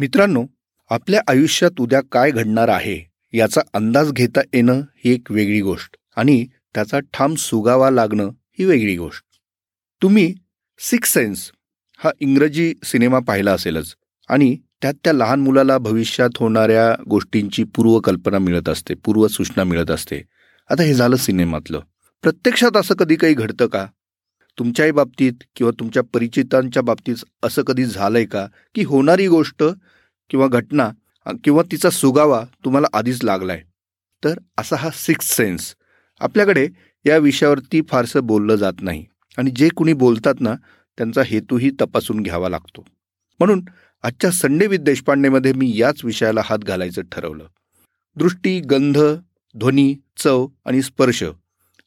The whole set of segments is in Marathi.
मित्रांनो आपल्या आयुष्यात उद्या काय घडणार आहे याचा अंदाज घेता येणं ही एक वेगळी गोष्ट आणि त्याचा ठाम सुगावा लागणं ही वेगळी गोष्ट. तुम्ही सिक्स सेन्स हा इंग्रजी सिनेमा पाहिला असेलच आणि त्यात त्या लहान मुलाला भविष्यात होणाऱ्या गोष्टींची पूर्वकल्पना मिळत असते पूर्वसूचना मिळत असते. आता हे झालं सिनेमातलं. प्रत्यक्षात असं कधी काही घडतं का? तुमच्याही बाबतीत किंवा तुमच्या परिचितांच्या बाबतीत असं कधी झालं आहे का? की होणारी गोष्ट किंवा घटना किंवा तिचा सुगावा तुम्हाला आधीच लागलाय. तर असा हा सिक्स सेन्स आपल्याकडे या विषयावरती फारसं बोललं जात नाही. आणि जे कुणी बोलतात ना त्यांचा हेतूही तपासून घ्यावा लागतो. म्हणून आजच्या संडे विथ देशपांडेमध्ये मी याच विषयाला हात घालायचं ठरवलं. दृष्टी गंध ध्वनी चव आणि स्पर्श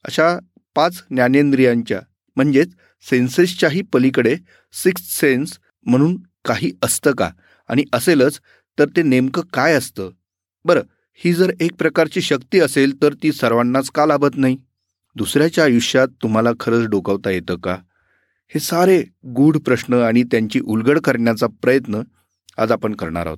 अशा पाच ज्ञानेंद्रियांच्या म्हणजेच सेन्सेसच्याही पलीकडे सिक्स सेन्स म्हणून काही असतं का? आणि असेलच तर ते नेमकं काय असतं? बरं ही जर एक प्रकारची शक्ती असेल तर ती सर्वांनाच का लाभत नाही? दुसऱ्याच्या आयुष्यात तुम्हाला खरंच डोकावता येतं का? हे सारे गूढ प्रश्न आणि त्यांची उलगड करण्याचा प्रयत्न आज आपण करणार आहोत.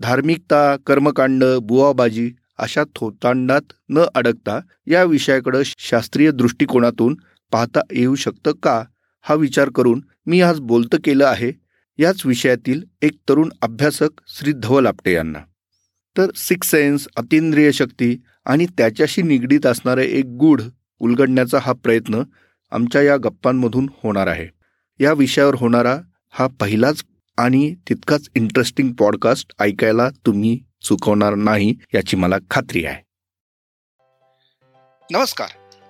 धार्मिकता कर्मकांड बुवाबाजी अशा थोतांडात न अडकता या विषयाकडं शास्त्रीय दृष्टिकोनातून पाहता येऊ शकतं का हा विचार करून मी आज बोलतं केलं आहे. याच विषयातील एक तरुण अभ्यासक श्री धवल आपटे यांना. तर सिक्स सेन्स अतिंद्रिय शक्ती आणि त्याच्याशी निगडीत असणारे एक गूढ उलगडण्याचा हा प्रयत्न आमच्या या गप्पांमधून होणार आहे. या विषयावर होणारा हा पहिलाच आणि तितकाच इंटरेस्टिंग पॉडकास्ट ऐकायला तुम्ही चुकवणार नाही याची मला खात्री आहे. नमस्कार.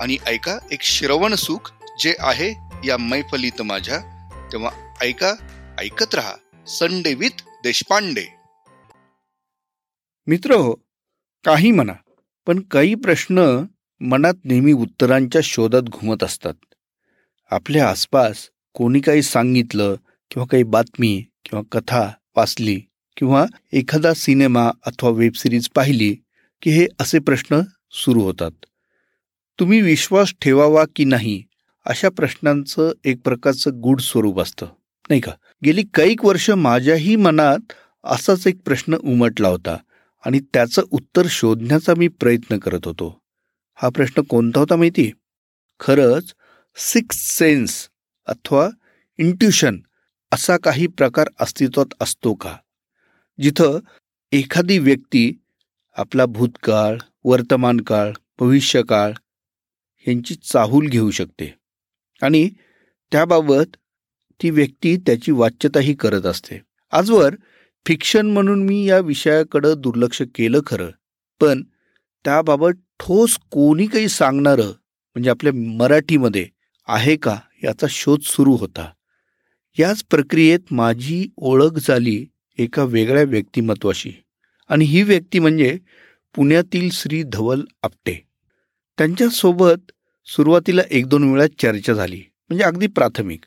आणि ऐका एक श्रवण सुख जे आहे या मैफलीत माझ्या. तेव्हा ऐका ऐकत रहा संडे विथ देशपांडे. मित्र हो काही म्हणा पण काही प्रश्न मनात नेहमी उत्तरांच्या शोधात घुमत असतात. आपल्या आसपास कोणी काही सांगितलं किंवा काही बातमी किंवा कथा वाचली किंवा एखादा सिनेमा अथवा वेबसिरीज पाहिली की हे असे प्रश्न सुरू होतात. तुम्ही विश्वास ठेवावा की नाही अशा प्रश्नांचं एक प्रकारचं गूढ स्वरूप असतं नाही का? गेली कैक वर्ष माझ्याही मनात असाच एक प्रश्न उमटला होता आणि त्याचं उत्तर शोधण्याचा मी प्रयत्न करत होतो. हा प्रश्न कोणता होता माहिती? खरंच सिक्स सेन्स अथवा इंट्युशन असा काही प्रकार अस्तित्वात असतो का? जिथं एखादी व्यक्ती आपला भूतकाळ वर्तमानकाळ भविष्यकाळ यांची चाहूल घेऊ शकते. आणि त्याबाबत ती व्यक्ती त्याची वाच्यताही करत असते. आजवर फिक्शन म्हणून मी या विषयाकडं दुर्लक्ष केलं खरं पण त्याबाबत ठोस कोणी काही सांगणारं म्हणजे आपल्या मराठीमध्ये आहे का याचा शोध सुरू होता. याच प्रक्रियेत माझी ओळख झाली एका वेगळ्या व्यक्तिमत्वाशी. आणि ही व्यक्ती म्हणजे पुण्यातील श्री धवल आपटे. त्यांच्यासोबत सुरुवातीला एक दोन वेळा चर्चा झाली म्हणजे अगदी प्राथमिक.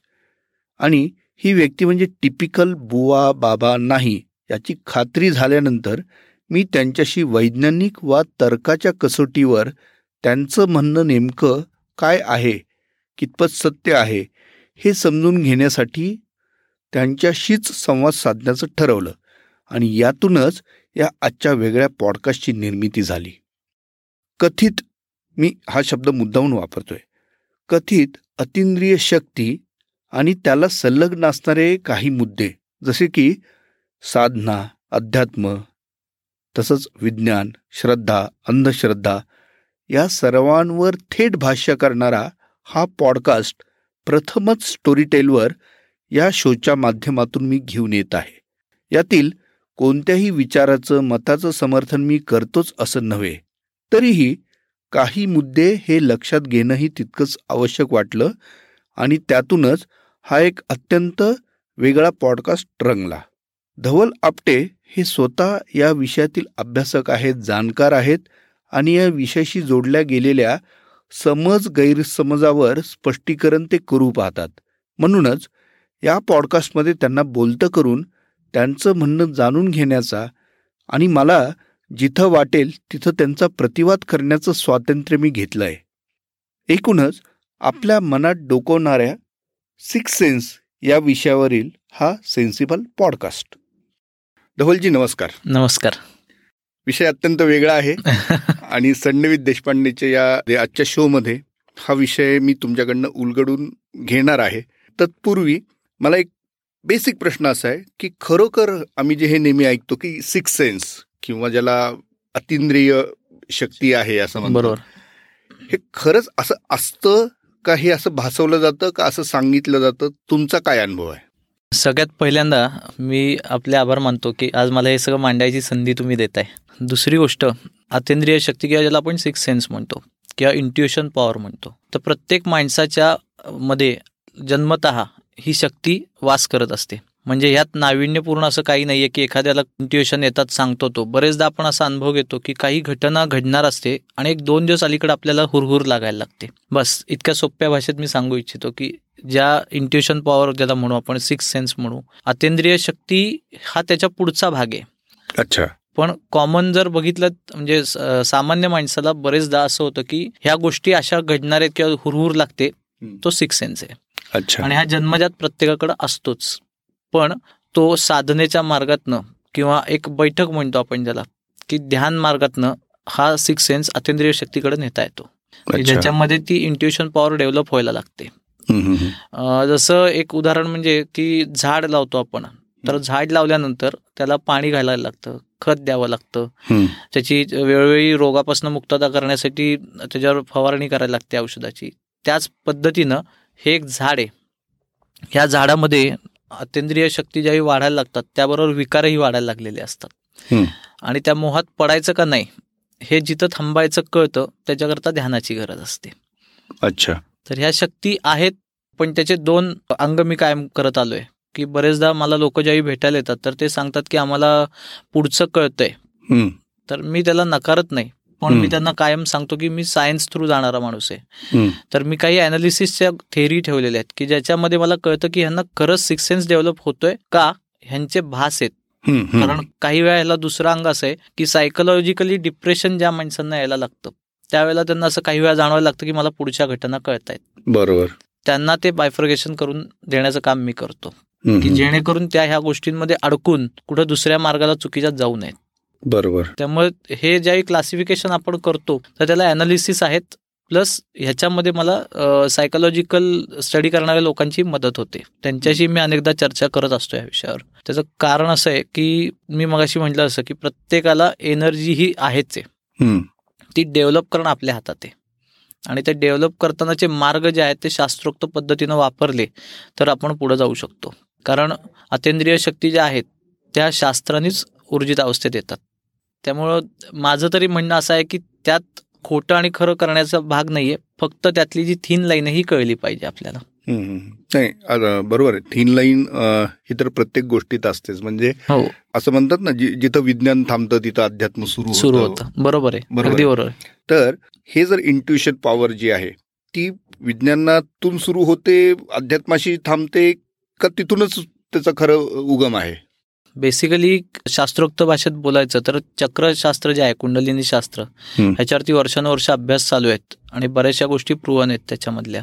आणि ही व्यक्ती म्हणजे टिपिकल बुवा बाबा नाही याची खात्री झाल्यानंतर मी त्यांच्याशी वैज्ञानिक वा तर्काच्या कसोटीवर त्यांचं म्हणणं नेमकं काय आहे कितपत सत्य आहे हे समजून घेण्यासाठी त्यांच्याशीच संवाद साधण्याचं ठरवलं आणि यातूनच या आजच्या वेगळ्या पॉडकास्टची निर्मिती झाली. कथित मी हा शब्द मुद्दाहून वापरतोय. कथित अतिंद्रिय शक्ती आणि त्याला संलग्न असणारे काही मुद्दे जसे की साधना अध्यात्म तसंच विज्ञान श्रद्धा अंधश्रद्धा या सर्वांवर थेट भाष्य करणारा हा पॉडकास्ट प्रथमच स्टोरीटेलवर या शोच्या माध्यमातून मी घेऊन येत आहे. यातील कोणत्याही विचाराचं मताचं समर्थन मी करतोच असं नव्हे. तरीही काही मुद्दे हे लक्षात घेणंही तितकंच आवश्यक वाटलं आणि त्यातूनच हा एक अत्यंत वेगळा पॉडकास्ट रंगला. धवल आपटे हे स्वतः या विषयातील अभ्यासक आहेत जाणकार आहेत आणि या विषयाशी जोडल्या गेलेल्या समज गैरसमजावर स्पष्टीकरण ते करू पाहतात. म्हणूनच या पॉडकास्टमध्ये त्यांना बोलतं करून त्यांचं म्हणणं जाणून घेण्याचा आणि मला जिथं वाटेल तिथं त्यांचा प्रतिवाद करण्याचं स्वातंत्र्य मी घेतलं आहे एकूणच आपल्या मनात डोकवणाऱ्या सिक्स सेन्स या विषयावरील हा सेन्सिबल पॉडकास्ट धवलजी नमस्कार. नमस्कार. विषय अत्यंत वेगळा आहे. आणि संडवित देशपांडेच्या या आजच्या शोमध्ये हा विषय मी तुमच्याकडनं उलगडून घेणार आहे. तत्पूर्वी मला एक बेसिक प्रश्न असा आहे की खरोखर आम्ही जे हे नेहमी ऐकतो की सिक्स सेन्स किंवा ज्याला अतिंद्रिय शक्ती आहे असं बरोबर. हे खरंच असं असतं का हे असं भासवलं जातं का असं सांगितलं जातं? तुमचा काय अनुभव आहे? सगळ्यात पहिल्यांदा मी आपले आभार मानतो की आज मला हे सगळं मांडायची संधी तुम्ही देताय. दुसरी गोष्ट अतिंद्रिय शक्ती किंवा ज्याला आपण सिक्स सेन्स म्हणतो किंवा इंट्युशन पॉवर म्हणतो तर प्रत्येक माणसाच्या मध्ये जन्मत ही शक्ती वास करत असते. म्हणजे ह्यात नाविन्यपूर्ण असं काही नाहीये की एखाद्याला इंट्युएशन येतात सांगतो तो. बरेचदा आपण असा अनुभव घेतो की काही घटना घडणार असते आणि एक दोन दिवस अलीकडे आपल्याला हुरहुर लागायला लागते. बस इतक्या सोप्या भाषेत मी सांगू इच्छितो की ज्या इंट्युशन पॉवर ज्याला म्हणू आपण सिक्स सेन्स म्हणू अतेंद्रिय शक्ती हा त्याच्या पुढचा भाग आहे. अच्छा. पण कॉमन जर बघितलं म्हणजे सामान्य माणसाला बरेचदा असं होतं की ह्या गोष्टी अशा घडणार आहेत किंवा हुरहुर लागते तो सिक्स सेन्स आहे. अच्छा. आणि हा जन्मजात प्रत्येकाकडे असतोच. पण तो साधनेच्या मार्गातनं किंवा एक बैठक म्हणतो आपण ज्याला की ध्यान मार्गातनं हा सिक्स सेन्स अतिंद्रिय शक्तीकडे नेता येतो. ज्याच्यामध्ये ती इंट्युशन पॉवर डेव्हलप व्हायला लागते. जसं एक उदाहरण म्हणजे की झाड लावतो आपण. तर झाड लावल्यानंतर त्याला पाणी घालायला लागतं खत द्यावं लागतं. त्याची वेळोवेळी रोगापासून मुक्तता करण्यासाठी त्याच्यावर फवारणी करायला लागते औषधाची. त्याच पद्धतीनं हे एक झाड आहे. ह्या झाडामध्ये अत्यंद्रिय शक्ती ज्यावेळी वाढायला लागतात त्याबरोबर विकारही वाढायला लागलेले असतात. आणि त्या मोहात पडायचं का नाही हे जिथं थांबायचं कळतं त्याच्याकरता ध्यानाची गरज असते. अच्छा. तर ह्या शक्ती आहेत पण त्याचे दोन अंग मी कायम करत आलोय की बरेचदा मला लोक ज्यावेळी भेटायला येतात तर ते सांगतात की आम्हाला पुढचं कळतंय. तर मी त्याला नकारत नाही. पण मी त्यांना कायम सांगतो की मी सायन्स थ्रू जाणारा माणूस आहे. तर मी काही अनालिसिसच्या थेअरी ठेवलेल्या आहेत की ज्याच्यामध्ये मला कळतं की ह्यांना खरंच सिक्स सेन्स डेव्हलप होतोय का? ह्यांचे भास आहेत. कारण काही वेळा ह्याला दुसरं अंग असं आहे की सायकोलॉजिकली डिप्रेशन ज्या माणसांना यायला लागतं. त्यावेळेला त्यांना असं काही वेळा जाणवायला लागतं की मला पुढच्या घटना कळतायत. बरोबर. त्यांना ते बायफ्रगेशन करून देण्याचं काम मी करतो. की जेणेकरून त्या ह्या गोष्टींमध्ये अडकून कुठं दुसऱ्या मार्गाला चुकीच्या जाऊ नयेत. बरोबर. त्यामुळे हे ज्यावेळी क्लासिफिकेशन आपण करतो तर त्याला अनालिसिस आहेत प्लस ह्याच्यामध्ये मला सायकोलॉजिकल स्टडी करणाऱ्या लोकांची मदत होते. त्यांच्याशी मी अनेकदा चर्चा करत असतो या विषयावर. त्याचं कारण असं आहे की मी मगाशी म्हटलं असं की प्रत्येकाला एनर्जी ही आहेच आहे. ती डेव्हलप करणं आपल्या हातात आहे. आणि ते डेव्हलप करतानाचे मार्ग जे आहेत ते शास्त्रोक्त पद्धतीनं वापरले तर आपण पुढे जाऊ शकतो. कारण अतेंद्रिय शक्ती ज्या आहेत त्या शास्त्रानेच ऊर्जित अवस्थेत येतात. त्यामुळं माझं तरी म्हणणं असं आहे की त्यात खोटं आणि खरं करण्याचा भाग नाहीये. फक्त त्यातली जी थीन लाईन ही कळली पाहिजे आपल्याला. नाही बरोबर आहे. थीन लाईन ही तर प्रत्येक गोष्टीत असतेच. म्हणजे हो. असं म्हणतात ना जिथं विज्ञान थांबतं तिथं अध्यात्म सुरू सुरू होतं. बरोबर आहे. बरोबर तर हे जर इंट्युशन पॉवर जी आहे ती विज्ञानातून सुरू होते अध्यात्माशी थांबते का तिथूनच त्याचं खरं उगम आहे? बेसिकली शास्त्रोक्त भाषेत बोलायचं तर चक्रशास्त्र जे आहे कुंडलिनी शास्त्र ह्याच्यावरती वर्षानुवर्ष अभ्यास चालू आहेत आणि बऱ्याचशा गोष्टी प्रूवन आहेत त्याच्यामधल्या.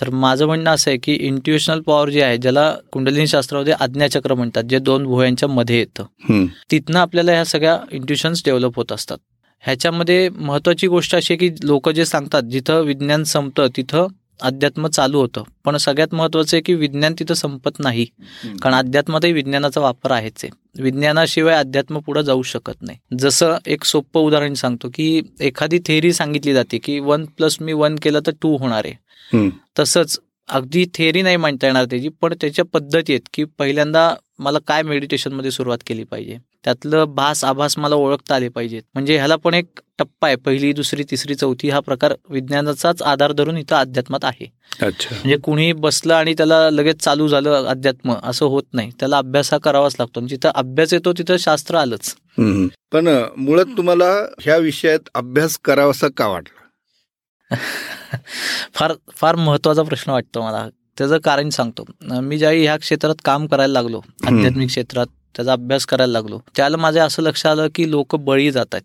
तर माझं म्हणणं असं आहे की इंट्युशनल पॉवर जे आहे ज्याला कुंडलिनी शास्त्रामध्ये आज्ञाचक्र म्हणतात जे दोन भुयांच्या मध्ये येतं तिथनं आपल्याला ह्या सगळ्या इंट्युशन्स डेव्हलप होत असतात. ह्याच्यामध्ये महत्वाची गोष्ट अशी आहे की लोक जे सांगतात जिथं विज्ञान संपतं तिथं अध्यात्म चालू होतं. पण सगळ्यात महत्वाचं आहे की विज्ञान तिथं संपत नाही. कारण अध्यात्मातही विज्ञानाचा वापर आहेच आहे. विज्ञानाशिवाय अध्यात्म पुढे जाऊ शकत नाही. जसं एक सोपं उदाहरण सांगतो की एखादी थेअरी सांगितली जाते की वन प्लस मी वन केलं तर टू होणार आहे. तसंच अगदी थेअरी नाही मांडता येणार त्याची पण त्याच्या पद्धती आहेत की पहिल्यांदा मला काय मेडिटेशनमध्ये सुरुवात केली पाहिजे? त्यातलं भास आभास मला ओळखता आले पाहिजेत. म्हणजे ह्याला पण एक टप्पा आहे. पहिली दुसरी तिसरी चौथी हा प्रकार विज्ञानाचाच आधार धरून इथं अध्यात्मात आहे. अच्छा. म्हणजे कुणी बसलं आणि त्याला लगेच चालू झालं अध्यात्म असं होत नाही. त्याला अभ्यास हा करावाच लागतो. आणि जिथं अभ्यास येतो तिथं शास्त्र आलंच. पण मुळात तुम्हाला ह्या विषयात अभ्यास करावासा का वाटला? फार फार महत्त्वाचा प्रश्न वाटतो मला. त्याचं कारण सांगतो. मी ज्यावेळी ह्या क्षेत्रात काम करायला लागलो आध्यात्मिक क्षेत्रात त्याचा अभ्यास करायला लागलो. त्याला माझ्या असं लक्षात आलं की लोक बळी जात आहेत.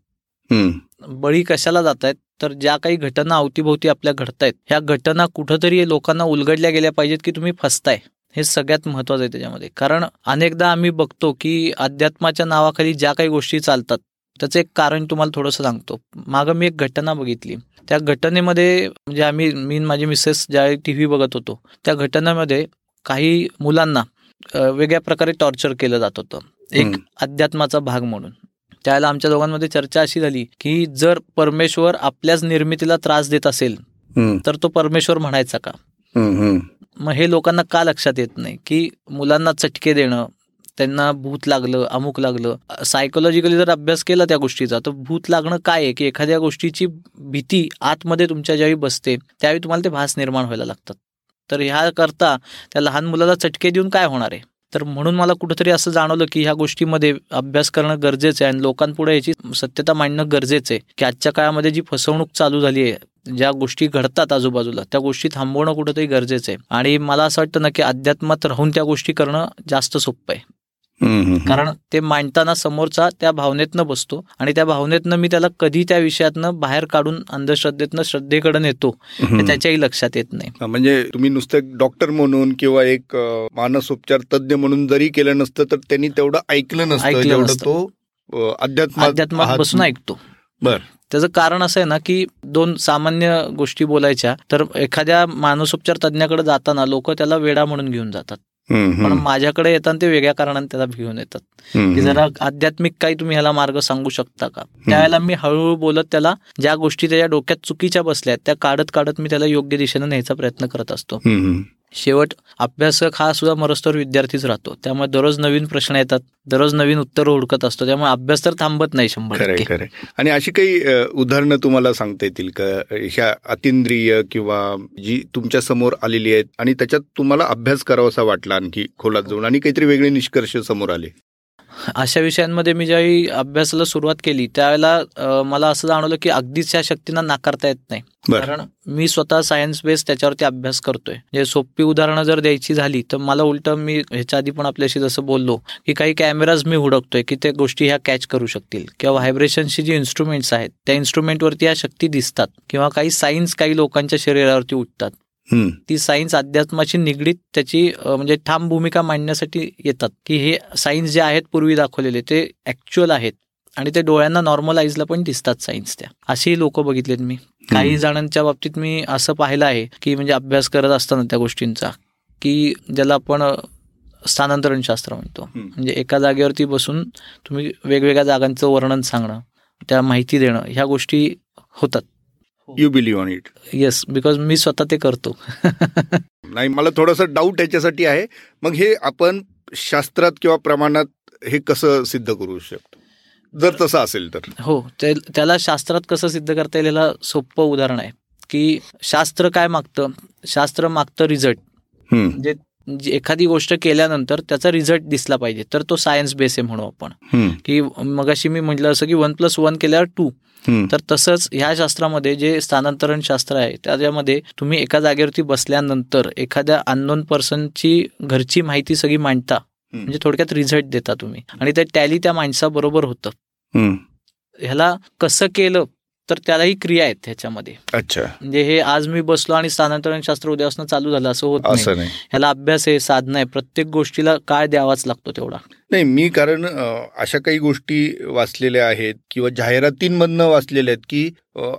बळी कशाला जात आहेत तर ज्या काही घटना अवतीभोवती आपल्या घडतायत ह्या घटना कुठंतरी लोकांना उलगडल्या गेल्या पाहिजेत की तुम्ही फसताय. हे सगळ्यात महत्वाचं आहे त्याच्यामध्ये. कारण अनेकदा आम्ही बघतो की अध्यात्माच्या नावाखाली ज्या काही गोष्टी चालतात त्याचं एक कारण तुम्हाला थोडंसं सांगतो. मागं मी एक घटना बघितली. त्या घटनेमध्ये म्हणजे आम्ही मी माझी मिसेस ज्या टी व्ही बघत होतो त्या घटनेमध्ये काही मुलांना वेगळ्या प्रकारे टॉर्चर केलं जात होतं. एक. अध्यात्माचा भाग म्हणून. त्यावेळेला आमच्या दोघांमध्ये चर्चा अशी झाली की जर परमेश्वर आपल्याच निर्मितीला त्रास देत असेल. तर तो परमेश्वर म्हणायचा का. मग हे लोकांना का लक्षात येत नाही? की मुलांना चटके देणं त्यांना भूत लागलं अमुक लागलं. सायकोलॉजिकली जर अभ्यास केला त्या गोष्टीचा तर भूत लागणं काय आहे? की एखाद्या गोष्टीची भीती आतमध्ये तुमच्या ज्यावेळी बसते त्यावेळी तुम्हाला ते भास निर्माण व्हायला लागतात. तर ह्या करता त्या लहान मुलाला चटके देऊन काय होणार आहे? तर म्हणून मला कुठंतरी असं जाणवलं की ह्या गोष्टीमध्ये अभ्यास करणं गरजेचं आहे आणि लोकांपुढे याची सत्यता मांडणं गरजेचं आहे की आजच्या काळामध्ये जी फसवणूक चालू झाली आहे ज्या गोष्टी घडतात आजूबाजूला त्या गोष्टी थांबवणं कुठंतरी गरजेचं आहे. आणि मला असं वाटतं ना की अध्यात्मात राहून त्या गोष्टी करणं जास्त सोपं आहे. कारण ते मांडताना समोरचा त्या भावनेतनं बसतो आणि त्या भावनेतनं मी त्याला कधी त्या विषयातनं बाहेर काढून अंधश्रद्धेतनं श्रद्धेकडे नेतो हे. त्याच्याही लक्षात येत नाही म्हणजे तुम्ही नुसतं डॉक्टर म्हणून किंवा एक मानसोपचार तज्ज्ञ म्हणून जरी केलं नसतं तर त्यांनी तेवढं ऐकलं नसतं. तो अध्यात्मात. बसून ऐकतो बर. त्याचं कारण असं आहे ना की दोन सामान्य गोष्टी बोलायच्या तर एखाद्या मानसोपचार तज्ञाकडे जाताना लोक त्याला वेडा म्हणून घेऊन जातात. पण. माझ्याकडे येताना ते वेगळ्या कारणाने त्याला घेऊन येतात. की जरा आध्यात्मिक काही तुम्ही ह्याला मार्ग सांगू शकता का त्यावेळेला मी हळूहळू बोलत त्याला ज्या गोष्टी त्याच्या डोक्यात चुकीच्या बसल्या त्या काढत काढत मी त्याला योग्य दिशेने न्यायचा प्रयत्न करत असतो. शेवट अभ्यासक हा सुद्धा मरस्तवर विद्यार्थीच राहतो. त्यामुळे दररोज नवीन प्रश्न येतात दररोज नवीन उत्तर हुडकत असतो. त्यामुळे अभ्यास तर थांबत नाही शंभर आणि अशी काही उदाहरणं तुम्हाला सांगता येतील का? ह्या अतिंद्रिय किंवा जी तुमच्यासमोर आलेली आहेत आणि त्याच्यात तुम्हाला अभ्यास करावासा वाटला आणखी खोलात जाऊन? आणि काहीतरी वेगळे निष्कर्ष समोर आले. अशा विषयांमध्ये मी ज्यावेळी अभ्यासाला सुरुवात केली त्यावेळेला मला असं जाणवलं की अगदीच या शक्तींना नाकारता येत नाही. कारण मी स्वतः सायन्स बेस त्याच्यावरती अभ्यास करतोय म्हणजे सोपी उदाहरणं जर द्यायची झाली तर मला उलट मी ह्याच्या आधी पण आपल्याशी जसं बोललो की काही कॅमेराज मी हुडकतोय की त्या गोष्टी ह्या कॅच करू शकतील किंवा व्हायब्रेशनची जी इन्स्ट्रुमेंट्स आहेत त्या इन्स्ट्रुमेंटवरती ह्या शक्ती दिसतात किंवा काही सायन्स काही लोकांच्या शरीरावरती उठतात. ती सायन्स अध्यात्माशी निगडीत त्याची म्हणजे ठाम भूमिका मांडण्यासाठी येतात. की हे सायन्स जे आहेत पूर्वी दाखवलेले ते ऍक्च्युअल आहेत. आणि ते डोळ्यांना नॉर्मल आईजला पण दिसतात सायन्स त्या. असेही लोक बघितलेत मी. काही जणांच्या बाबतीत मी असं पाहिलं आहे की म्हणजे अभ्यास करत असताना त्या गोष्टींचा की ज्याला आपण स्थानांतरण शास्त्र म्हणतो. म्हणजे एका जागेवरती बसून तुम्ही वेगवेगळ्या जागांचं वर्णन सांगणं त्या माहिती देणं ह्या गोष्टी होतात. You believe on it yes because मी स्वतः ते करतो. नाही मला थोडंसं डाऊट याच्यासाठी आहे. मग हे आपण शास्त्रात किंवा प्रमाणात हे कसं सिद्ध करू शकतो? जर तसं असेल तर. हो त्याला शास्त्रात कसं सिद्ध करता येईल याला सोपं उदाहरण आहे. की शास्त्र काय मागतं? शास्त्र मागतं रिझल्ट. जी एखादी गोष्ट केल्यानंतर त्याचा रिझल्ट दिसला पाहिजे तर तो सायन्स बेस आहे म्हणू आपण. की मगाशी मी म्हटलं असं की वन प्लस वन केल्यावर टू. तर तसंच ह्या शास्त्रामध्ये जे स्थानांतरण शास्त्र आहे त्याच्यामध्ये तुम्ही एका जागेवरती बसल्यानंतर एखाद्या अननोन पर्सनची घरची माहिती सगळी मांडता. म्हणजे थोडक्यात रिझल्ट देता तुम्ही आणि ते टॅली त्या माणसाबरोबर होतं. ह्याला कसं केलं तर त्यालाही क्रिया आहेत ह्याच्यामध्ये. अच्छा. म्हणजे हे आज मी बसलो आणि स्थानांतरण शास्त्र उद्यापासून चालू झालं असं होत नाही. असं नाही. ह्याला अभ्यास आहे साधना आहे. प्रत्येक गोष्टीला काळ द्यावाच लागतो तेवढा. नाही मी कारण अशा काही गोष्टी वाचलेल्या आहेत किंवा जाहिरातींमधनं वाचलेल्या आहेत की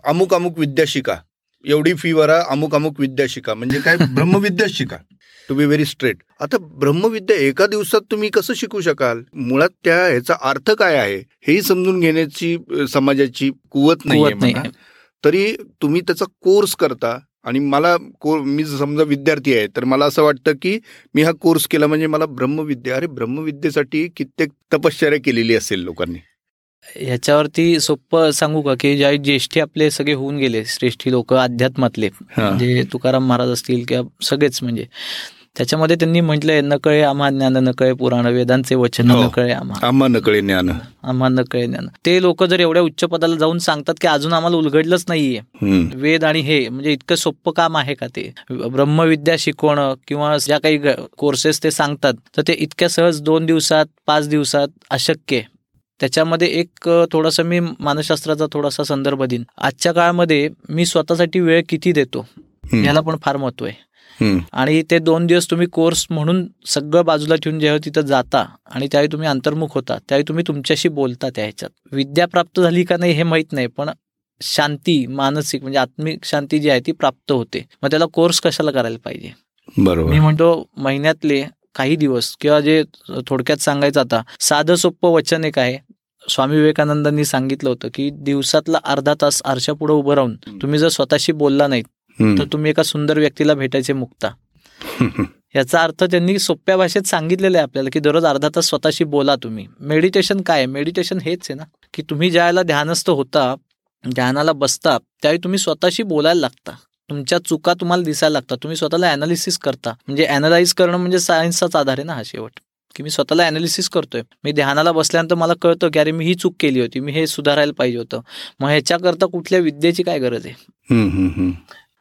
अमुक अमुक विद्या शिका एवढी फी भरा अमुक अमुक विद्या शिका म्हणजे काय? ब्रह्मविद्या शिका टू बी व्हेरी स्ट्रेट आता ब्रह्मविद्या एका दिवसात तुम्ही कसं शिकू शकाल? मुळात त्या ह्याचा अर्थ काय आहे? हेही समजून घेण्याची समाजाची कुवत नाही. तरी तुम्ही त्याचा कोर्स करता. आणि मला को मी समजा विद्यार्थी आहे तर मला असं वाटतं की मी हा कोर्स केला म्हणजे मला ब्रह्मविद्या अरे ब्रह्मविद्येसाठी कित्येक तपश्चर्या केलेली असेल लोकांनी. ह्याच्यावरती सोपं सांगू का की ज्या ज्येष्ठी आपले सगळे होऊन गेले श्रेष्ठी लोक अध्यात्मातले. म्हणजे तुकाराम महाराज असतील किंवा सगळेच म्हणजे. त्याच्यामध्ये त्यांनी म्हटलंय नकळे आम्हा ज्ञान नकळे पुराण वेदांचे वचन हो. नकळे आम्हा आम्हा नकळे ज्ञान आम्हा नकळे ज्ञान ते लोक जर एवढ्या उच्च पदाला जाऊन सांगतात की अजून आम्हाला उलगडलंच नाहीये. वेद आणि हे म्हणजे इतकं सोपं काम आहे का ते ब्रह्मविद्या शिकवणं किंवा ज्या काही कोर्सेस ते सांगतात तर ते इतक्या सहज दोन दिवसात पाच दिवसात अशक्य आहे त्याच्यामध्ये एक थोडासा मी मानसशास्त्राचा थोडासा संदर्भ देईन आजच्या काळामध्ये मी स्वतःसाठी वेळ किती देतो. याला पण फार महत्त्व आहे. आणि ते दोन दिवस तुम्ही कोर्स म्हणून सगळं बाजूला ठेवून जेव्हा तिथं जाता आणि त्यावेळी तुम्ही अंतर्मुख होता त्यावेळी तुम्ही तुमच्याशी बोलता त्या ह्याच्यात. विद्या प्राप्त झाली का नाही हे माहीत नाही पण शांती मानसिक म्हणजे आत्मिक शांती जी आहे ती प्राप्त होते. मग त्याला कोर्स कशाला करायला पाहिजे? बरोबर. मी म्हणतो महिन्यातले काही दिवस किंवा जे थोडक्यात सांगायचं आता साधं सोपं वचन एक आहे. स्वामी विवेकानंदांनी सांगितलं होतं की दिवसातला अर्धा तास आरशापुढे उभं राहून तुम्ही जर स्वतःशी बोलला नाहीत. तर तुम्ही एका सुंदर व्यक्तीला भेटायचे मुक्ता. याचा अर्थ त्यांनी सोप्या भाषेत सांगितलेलं आहे आपल्याला की दररोज अर्धा तास स्वतःशी बोला तुम्ही. मेडिटेशन काय मेडिटेशन हेच आहे ना? की तुम्ही ज्यावेळेला ध्यानस्थ होता ध्यानाला बसता त्यावेळी तुम्ही स्वतःशी बोलायला लागता. तुमच्या चुका तुम्हाला दिसायला लागतात. तुम्ही स्वतःला अनालिसिस करता. म्हणजे अनालाइज करणं म्हणजे सायन्सचाच आधार आहे ना हा शेवट. की मी स्वतःला अनालिसिस करतोय. मी ध्यानाला बसल्यानंतर मला कळतं की अरे मी ही चूक केली होती. मी हे सुधारायला पाहिजे होतं. मग ह्याच्याकरता कुठल्या विद्येची काय गरज आहे.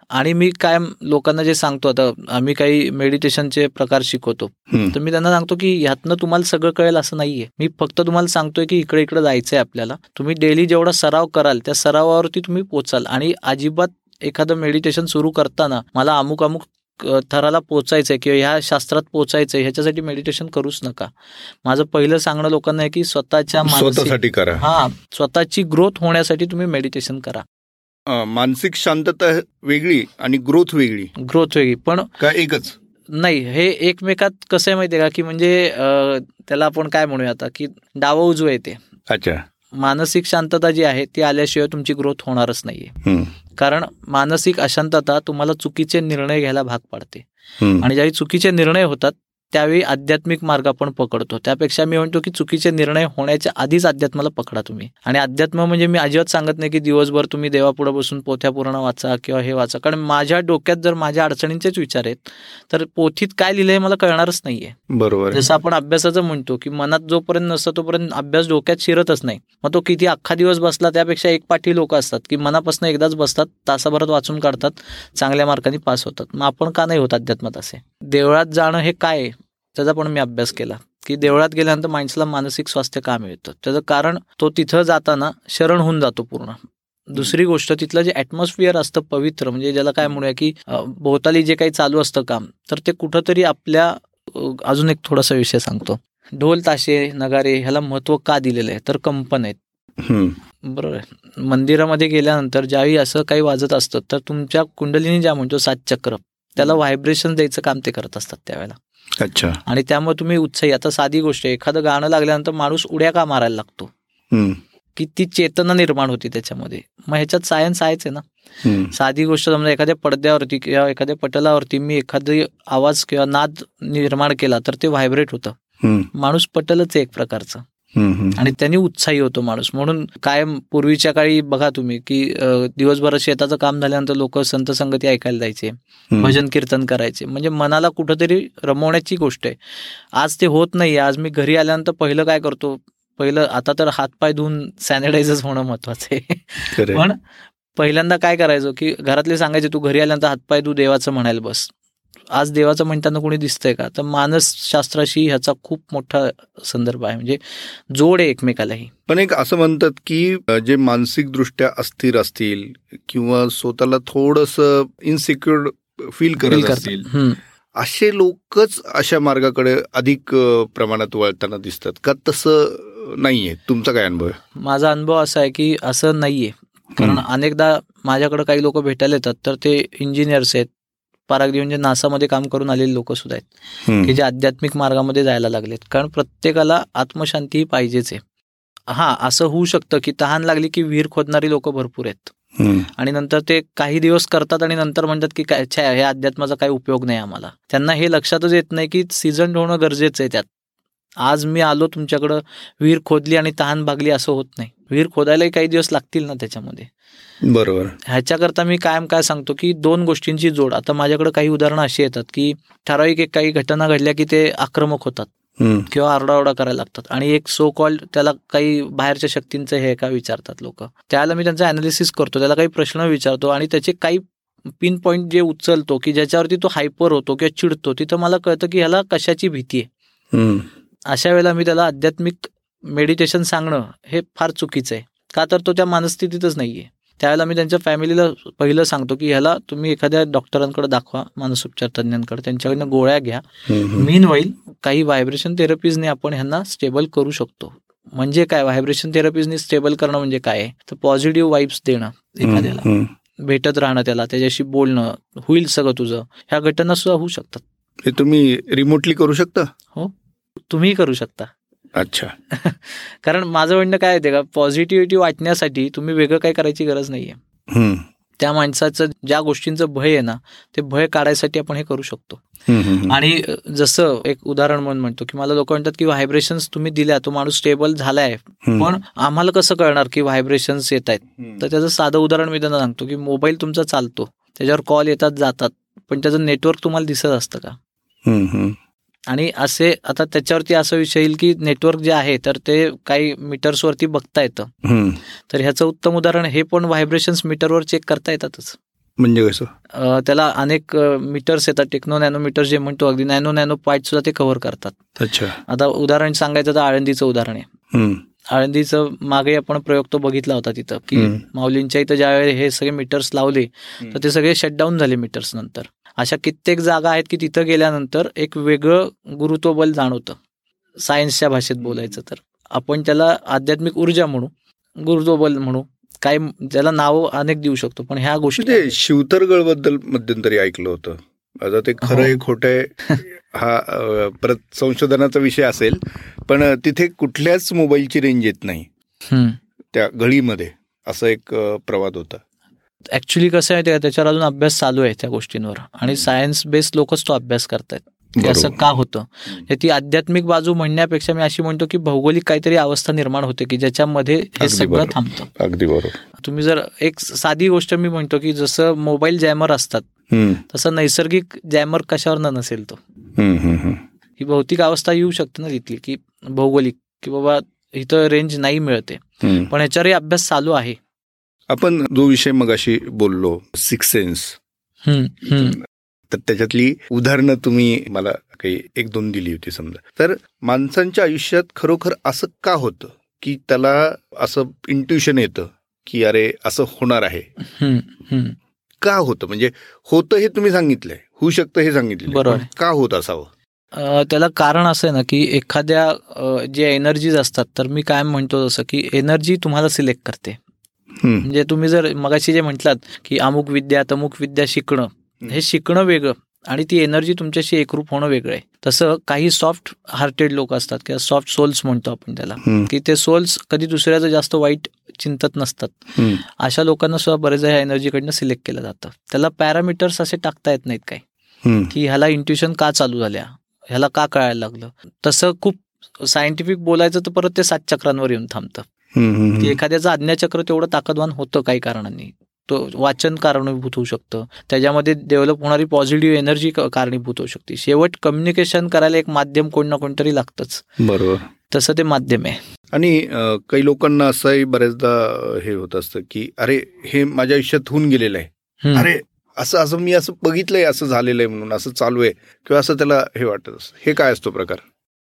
आणि मी काय लोकांना जे सांगतो आता आम्ही काही मेडिटेशनचे प्रकार शिकवतो. तर मी त्यांना सांगतो की ह्यातनं तुम्हाला सगळं कळेल असं नाहीये. मी फक्त तुम्हाला सांगतोय की इकडे इकडे जायचंय आपल्याला. तुम्ही डेली जेवढा सराव कराल त्या सरावावरती तुम्ही पोचाल आणि अजिबात एखादं मेडिटेशन सुरू करताना मला अमुक अमुक थराला पोचायचंय किंवा ह्या शास्त्रात पोचायचंय ह्याच्यासाठी मेडिटेशन करूच नका. माझं पहिलं सांगणं लोकांना आहे की स्वतःच्या मानसिक स्वतःसाठी करा. हा स्वतःची ग्रोथ होण्यासाठी तुम्ही मेडिटेशन करा. मानसिक शांतता वेगळी आणि ग्रोथ वेगळी. ग्रोथ वेगळी. पण का एकच? नाही हे एकमेकात कसं आहे माहितीये का? की म्हणजे त्याला आपण काय म्हणूया आता की डावं उजवं येते. अच्छा. मानसिक शांतता जी आहे ती आल्याशिवाय तुमची ग्रोथ होणारच नाहीये. कारण मानसिक अशांतता तुम्हाला चुकीचे निर्णय घ्यायला भाग पाडते. आणि ज्यावेळी चुकीचे निर्णय होतात त्यावेळी आध्यात्मिक मार्ग आपण पकडतो. त्यापेक्षा मी म्हणतो की चुकीचे निर्णय होण्याच्या आधीच अध्यात्माला पकडा तुम्ही. आणि अध्यात्म म्हणजे मी अजिबात सांगत नाही की दिवसभर तुम्ही देवापुढे बसून पोथ्या पूर्ण वाचा किंवा हे वाचा. कारण माझ्या डोक्यात जर माझ्या अडचणींचेच विचार आहेत तर पोथीत काय लिहिलंय मला कळणारच नाहीये. बरोबर. जसं आपण अभ्यासाचं म्हणतो की मनात जोपर्यंत नसतं तोपर्यंत अभ्यास डोक्यात शिरतच नाही. मग तो किती अख्खा दिवस बसला त्यापेक्षा एक पाठी लोक असतात की मनापासून एकदाच बसतात तासाभरात वाचून काढतात चांगल्या मार्कांनी पास होतात. मग आपण का नाही होत अध्यात्मात असे? देवळात जाणं हे काय आहे? त्याचा पण मी अभ्यास केला. की देवळात गेल्यानंतर माणसाला मानसिक स्वास्थ्य का मिळतं त्याचं कारण तो तिथं जाताना शरण होऊन जातो पूर्ण. दुसरी गोष्ट तिथलं जे ॲटमॉस्फिअर असतं पवित्र म्हणजे ज्याला काय म्हणूया की भोवताली जे काही चालू असतं काम तर ते कुठंतरी आपल्या अजून एक थोडासा विषय सांगतो. ढोल ताशे नगारे ह्याला महत्त्व का दिलेलं आहे? तर कंपन आहेत. बरोबर आहे. मंदिरामध्ये गेल्यानंतर ज्यावेळी असं काही वाजत असतं तर तुमच्या कुंडलीने ज्या म्हणतो सात चक्र त्याला व्हायब्रेशन द्यायचं काम ते करत असतात त्यावेळेला अच्छा आणि त्यामुळे तुम्ही उत्साही आता साधी गोष्ट आहे एखादं गाणं लागल्यानंतर माणूस उड्या का मारायला लागतो. की ती चेतना निर्माण होती त्याच्यामध्ये मग ह्याच्यात सायन्स आहेच आहे ना. साधी गोष्ट समजा एखाद्या पडद्यावरती किंवा एखाद्या पटलावरती मी एखादी आवाज किंवा नाद निर्माण केला तर ते व्हायब्रेट होतं. माणूस पटलच आहे एक प्रकारचं. आणि त्यांनी उत्साही होतो माणूस. म्हणून कायम पूर्वीच्या काळी बघा तुम्ही की दिवसभर शेताचं काम झाल्यानंतर लोक संत संगती ऐकायला जायचे. भजन कीर्तन करायचे. म्हणजे मनाला कुठंतरी रमवण्याची गोष्ट आहे. आज ते होत नाही आज मी घरी आल्यानंतर पहिलं काय करतो? पहिलं आता तर हातपाय धुवून सॅनिटायझर होणं महत्वाचं आहे. पण पहिल्यांदा काय करायचो की घरातले सांगायचे तू घरी आल्यानंतर हातपाय तू देवाचं म्हणायला बस. आज देवाचं म्हणताना कोणी दिसतंय का? तर मानसशास्त्राशी ह्याचा खूप मोठा संदर्भ आहे. म्हणजे जोड आहे एकमेकालाही. पण एक असं म्हणतात की जे मानसिक दृष्ट्या अस्थिर असतील किंवा स्वतःला थोडस इनसिक्युअर फील करत. असतील. असे लोकच अशा मार्गाकडे अधिक प्रमाणात वळताना दिसतात का? तसं नाहीये. तुमचा काय अनुभव आहे? माझा अनुभव असा आहे की असं नाहीये. कारण अनेकदा माझ्याकडे काही लोक भेटायला येतात तर ते इंजिनियर्स आहेत पारागदी म्हणजे नासामध्ये काम करून आलेले लोक सुद्धा आहेत. की जे आध्यात्मिक मार्गामध्ये जायला लागलेत. कारण प्रत्येकाला आत्मशांती ही पाहिजेच आहे. हा असं होऊ शकतं की तहान लागली की विहीर खोदणारी लोक भरपूर आहेत. आणि नंतर ते काही दिवस करतात आणि नंतर म्हणतात की काय छे हे अध्यात्माचा काही उपयोग नाही आम्हाला. त्यांना हे लक्षातच येत नाही की सीझन होणं गरजेचं आहे त्यात. आज मी आलो तुमच्याकडं विहीर खोदली आणि तहान भागली असं होत नाही. विहीर खोदायलाही काही दिवस लागतील ना त्याच्यामध्ये. बरोबर. ह्याच्याकरता मी कायम काय सांगतो की दोन गोष्टींची जोड. आता माझ्याकडे काही उदाहरणं अशी येतात की ठराविक एक काही घटना घडल्या की ते आक्रमक होतात. किंवा आरडाओरडा करायला लागतात. आणि एक सो कॉल त्याला काही बाहेरच्या शक्तींचं हे का विचारतात लोक. त्याला मी त्यांचा अनालिसिस करतो. त्याला काही प्रश्न विचारतो आणि त्याचे काही पिन पॉईंट जे उचलतो की ज्याच्यावरती तो हायपर होतो किंवा चिडतो तिथं मला कळतं की ह्याला कशाची भीती आहे. अशा वेळेला मी त्याला आध्यात्मिक मेडिटेशन सांगणं हे फार चुकीचं आहे. का तर तो त्या मानस्थितीतच नाहीये. त्यावेळेला मी त्यांच्या फॅमिलीला पहिलं सांगतो की ह्याला तुम्ही एखाद्या डॉक्टरांकडे दाखवा मानसोपचार तज्ञांकडे त्यांच्याकडनं गोळ्या घ्या. मीन वाईल काही व्हायब्रेशन थेरपीजने आपण ह्यांना स्टेबल करू शकतो. म्हणजे काय? व्हायब्रेशन थेरपीजने स्टेबल करणं म्हणजे काय? आहे तर पॉझिटिव्ह वाईब्स देणं एखाद्याला. भेटत राहणं त्याला त्याच्याशी बोलणं होईल सगळं तुझं. ह्या घटना सुद्धा होऊ शकतात. हे तुम्ही रिमोटली करू शकता? तुम्ही करू शकता. अच्छा कारण माझं म्हणणं काय आहे का पॉझिटिव्हिटी वाटण्यासाठी तुम्ही वेगळं काही करायची गरज नाहीये. त्या माणसाचं ज्या गोष्टींचं भय आहे ना ते भय काढायसाठी आपण हे करू शकतो. आणि जसं एक उदाहरण म्हणून म्हणतो की मला लोक म्हणतात की व्हायब्रेशन्स तुम्ही दिल्या तो माणूस स्टेबल झालाय. पण आम्हाला कसं कळणार की व्हायब्रेशन्स येत आहेत. तर त्याचं साधं उदाहरण मी त्यांना सांगतो की मोबाईल तुमचा चालतो त्याच्यावर कॉल येतात जातात पण त्याचं नेटवर्क तुम्हाला दिसत असतं का. आणि असे आता त्याच्यावरती असं विषय येईल की नेटवर्क जे आहे तर ते काही मीटर्सवरती बघता येतं. तर ह्याचं उत्तम उदाहरण हे पण व्हायब्रेशन्स मीटरवर चेक करता येतातच. म्हणजे कसं? त्याला अनेक मीटर्स येतात. टेक्नो नॅनो मीटर जे म्हणतो अगदी नॅनो नॅनो पॉईंट सुद्धा ते कव्हर करतात. अच्छा. आता उदाहरण सांगायचं तर आळंदीचं उदाहरण आहे. आळंदीचं मागे आपण प्रयोग तो बघितला होता तिथं की. माऊलींच्या इथं ज्यावेळी हे सगळे मीटर्स लावले तर ते सगळे शटडाऊन झाले मीटर्स नंतर. अशा कित्येक जागा आहेत की तिथं गेल्यानंतर एक वेगळं गुरुत्व बल जाणवतं सायन्सच्या भाषेत बोलायचं तर. आपण त्याला आध्यात्मिक ऊर्जा म्हणू गुरुत्व बल म्हणू काय ज्याला नाव अनेक देऊ शकतो पण ह्या गोष्टी ते शिवतरगडबद्दल मध्यंतरी ऐकलं होतं. आता ते खरं आहे खोटं आहे हा परत संशोधनाचा विषय असेल पण तिथे कुठल्याच मोबाईलची रेंज येत नाही. त्या गळीमध्ये असं एक प्रवाद होता. ऍक्च्युली कसं आहे ते त्याच्यावर अजून अभ्यास चालू आहे त्या गोष्टींवर आणि सायन्स बेस्ड लोकच तो अभ्यास करतायत असं. का होतं ती आध्यात्मिक बाजू म्हणण्यापेक्षा मी अशी म्हणतो की भौगोलिक काहीतरी अवस्था निर्माण होते की ज्याच्यामध्ये हे सगळं. थांबतं अगदी बरोबर तुम्ही जर एक साधी गोष्ट मी म्हणतो की जसं मोबाईल जॅमर असतात. तसं नैसर्गिक जॅमर कशावर न नसेल तो. ही भौतिक अवस्था येऊ शकते ना तिथली की भौगोलिक की बाबा इथं रेंज नाही मिळते. पण ह्याच्यावरही अभ्यास चालू आहे आपण जो विषय मगाशी बोललो सिक्स सेन्स. तर त्याच्यातली उदाहरणं तुम्ही मला काही एक दोन दिली होती समजा तर माणसांच्या आयुष्यात खरोखर असं का होतं की त्याला असं इंट्युशन येतं की अरे असं होणार आहे. का होतं म्हणजे होतं हे तुम्ही सांगितलंय होऊ शकतं हे सांगितलं बरोबर. का होत असावं त्याला कारण असं आहे ना की एखाद्या जे एनर्जीज असतात तर मी काय म्हणतो जसं की एनर्जी तुम्हाला सिलेक्ट करते. म्हणजे तुम्ही जर मगाशी जे म्हटलात की अमुक विद्या तमुक विद्या शिकणं हे शिकणं वेगळं आणि ती एनर्जी तुमच्याशी एकरूप होणं वेगळं आहे तसं काही सॉफ्ट हार्टेड लोक असतात किंवा सॉफ्ट सोल्स म्हणतो आपण त्याला. की ते सोल्स कधी दुसऱ्याचं जास्त वाईट चिंतत नसतात. अशा लोकांना सुद्धा बरेच ह्या एनर्जीकडनं सिलेक्ट केलं जातं त्याला पॅरामीटर्स असे टाकता येत नाहीत काय हम्म. की ह्याला इंट्युशन का चालू झाल्या ह्याला का कळायला लागलं तसं खूप सायंटिफिक बोलायचं तर परत ते सात चक्रांवर येऊन थांबतं. की एखाद्याचं आज्ञाचक्र तेवढं ताकदवान होतं काही कारणांनी. तो वाचन कारणीभूत होऊ शकतं. त्याच्यामध्ये डेव्हलप होणारी पॉझिटिव्ह एनर्जी कारणीभूत होऊ शकते. शेवट कम्युनिकेशन करायला एक माध्यम कोण ना कोणतरी लागतंच. बरोबर. तसं ते माध्यम आहे. आणि काही लोकांना असंही बऱ्याचदा हे होत असतं की अरे हे माझ्या आयुष्यात होऊन गेलेलं आहे. अरे असं असं मी असं बघितलंय असं झालेलं आहे म्हणून असं चालू आहे. किंवा असं त्याला हे वाटत असतं. हे काय असतो प्रकार?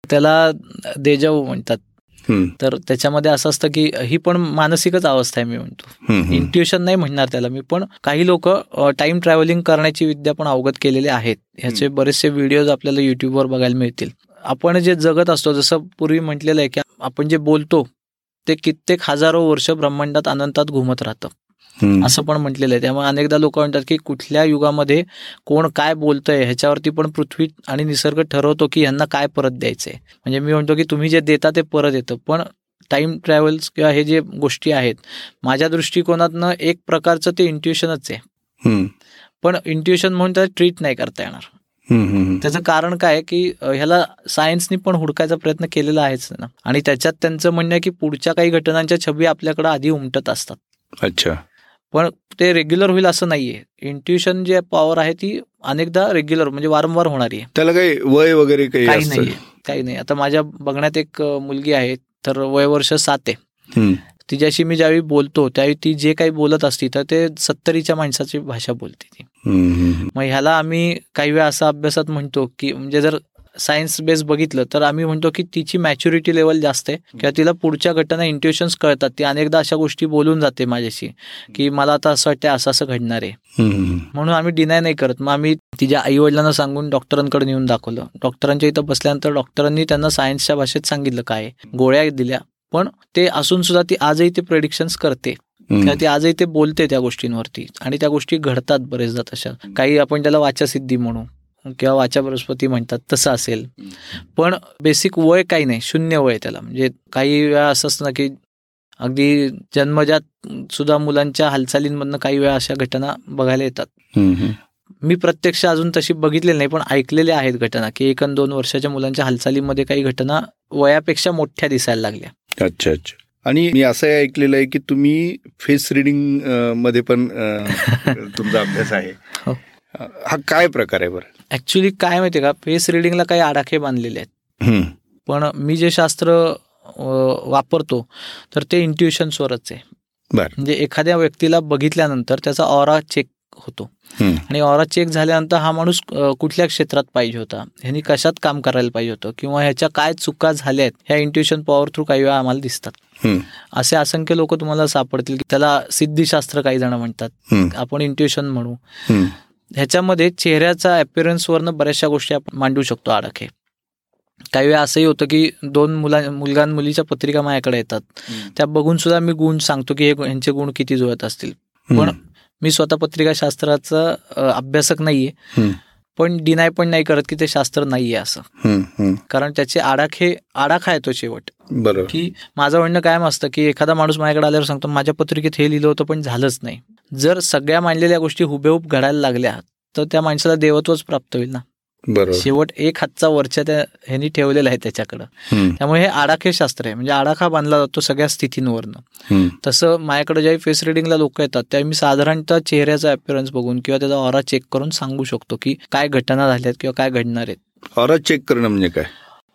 त्याला देजाऊ म्हणतात. तर त्याच्यामध्ये असं असतं की ही पण मानसिकच अवस्था आहे मी म्हणतो. इंट्युशन नाही म्हणणार त्याला मी पण काही लोक टाइम ट्रॅव्हलिंग करण्याची विद्या पण अवगत केलेले आहेत. ह्याचे बरेचसे व्हिडिओज आपल्याला युट्यूबवर बघायला मिळतील. आपण जे जगत असतो जसं पूर्वी म्हटलेलं आहे की आपण जे बोलतो ते कित्येक हजारो वर्ष ब्रह्मांडात अनंतात घुमत राहतं. असं पण म्हटलेलं आहे. त्यामुळे अनेकदा लोक म्हणतात की कुठल्या युगामध्ये कोण काय बोलतंय ह्याच्यावरती पण पृथ्वी आणि निसर्ग ठरवतो की यांना काय परत द्यायचंय. म्हणजे मी म्हणतो की तुम्ही जे देता ते परत येतं. पण टाइम ट्रॅव्हल्स किंवा हे जे गोष्टी आहेत माझ्या दृष्टिकोनातनं एक प्रकारचं ते इंट्युशनच आहे. पण इंट्युशन म्हणून त्याला ट्रीट नाही करता येणार. त्याचं कारण काय की ह्याला सायन्सनी पण हुडकायचा प्रयत्न केलेला आहेच ना. आणि त्याच्यात त्यांचं म्हणणं आहे की पुढच्या काही घटनांच्या छबी आपल्याकडे आधी उमटत असतात. अच्छा. पण ते रेग्युलर होईल असं नाहीये. इंट्युशन जे पॉवर आहे ती अनेकदा रेग्युलर म्हणजे वारंवार होणारी आहे. त्याला काही वय वगैरे काही? नाही काही नाही. आता माझ्या बघण्यात एक मुलगी आहे तर वय वर्ष सात आहे. तिच्याशी मी ज्यावेळी बोलतो त्यावेळी ती जे काही बोलत असती तर ते सत्तरीच्या माणसाची भाषा बोलते ती. मग ह्याला आम्ही काही वेळा असं अभ्यासात म्हणतो की म्हणजे जर सायन्स बेस बघितलं तर आम्ही म्हणतो की तिची मॅच्युरिटी लेवल जास्त आहे. किंवा तिला पुढच्या घटना इंट्युशन्स कळतात. ती अनेकदा अशा गोष्टी बोलून जाते माझ्याशी की मला आता असं वाटतं असं असं घडणार आहे. म्हणून आम्ही डिनाय नाही करत. मग आम्ही तिच्या आई वडिलांना सांगून डॉक्टरांकडे नेऊन दाखवलं. डॉक्टरांच्या इथं बसल्यानंतर डॉक्टरांनी त्यांना सायन्सच्या भाषेत सांगितलं काय. गोळ्या दिल्या. पण ते असून सुद्धा ती आजही ते प्रेडिक्शन्स करते. किंवा ती आजही ते बोलते त्या गोष्टींवरती. आणि त्या गोष्टी घडतात बरेचदा तशा. काही आपण त्याला वाचासिद्धी म्हणू. किंवा वाचा बृहस्पती म्हणतात तसं असेल. पण बेसिक वय काही नाही शून्य वय त्याला. म्हणजे काही वेळा असं असतं ना की अगदी जन्मजात सुद्धा मुलांच्या हालचालींमधनं काही वेळा अशा घटना बघायला येतात. मी प्रत्यक्ष अजून तशी बघितलेली नाही पण ऐकलेले आहेत घटना की एक दोन वर्षाच्या मुलांच्या हालचालीमध्ये काही घटना वयापेक्षा मोठ्या दिसायला लागल्या. अच्छा अच्छा. आणि मी असं ऐकलेलं आहे की तुम्ही फेस रिडिंगमध्ये पण तुमचा अभ्यास आहे. हो. हा काय प्रकार आहे बरं? ऍक्च्युली काय माहितीये का? फेस रिडिंगला काही आडाखे बांधलेले आहेत. पण मी जे शास्त्र वापरतो तर ते इंट्युशन्सवरच आहे. म्हणजे एखाद्या व्यक्तीला बघितल्यानंतर त्याचा ऑरा चेक होतो. आणि ऑरा चेक झाल्यानंतर हा माणूस कुठल्या क्षेत्रात पाहिजे होता? ह्यांनी कशात काम करायला पाहिजे होतं? किंवा ह्याच्या काय चुका झाल्या आहेत ह्या इंट्युशन पॉवर थ्रू काही वेळा आम्हाला दिसतात. असे असंख्य लोक तुम्हाला सापडतील की त्याला सिद्धिशास्त्र काही जण म्हणतात. आपण इंट्युशन म्हणू. ह्याच्यामध्ये चेहऱ्याचा अपिअरन्सवरनं बऱ्याचशा गोष्टी आपण मांडू शकतो आडाखे काही वेळा असंही होतं की दोन मुला मुलगा मुलीच्या पत्रिका माझ्याकडे येतात. त्या बघून सुद्धा मी गुण सांगतो की हे ह्यांचे गुण किती जुळत असतील. पण मी स्वतः पत्रिका शास्त्राचा अभ्यासक नाहीये. पण डिनाय पण नाही करत की ते शास्त्र नाहीये असं. कारण त्याचे आडाखे आडाखा येतो शेवट. बरोबर. की माझं म्हणणं कायम असतं की एखादा माणूस माझ्याकडे आल्यावर सांगतो माझ्या पत्रिकेत हे लिहिलं होतं पण झालंच नाही. जर सगळ्या मांडलेल्या गोष्टी हुबेहूब घडायला लागल्या तर त्या माणसाला देवत्वच प्राप्त होईल ना? बरोबर. शेवट एक हातचा वरच्या त्या ह्यांनी ठेवलेला आहे त्याच्याकडं. त्यामुळे हे आडाखे शास्त्र आहे. म्हणजे आडाखा बांधला जातो सगळ्या स्थितींवरनं. तसं माझ्याकडे ज्यावेळी फेस रिडिंगला लोक येतात त्यावेळी मी साधारणतः चेहऱ्याचा अपिअरन्स बघून किंवा त्याचा ऑरा चेक करून सांगू शकतो की काय घटना झाल्यात किंवा काय घडणार आहेत. ऑरा चेक करणं म्हणजे काय?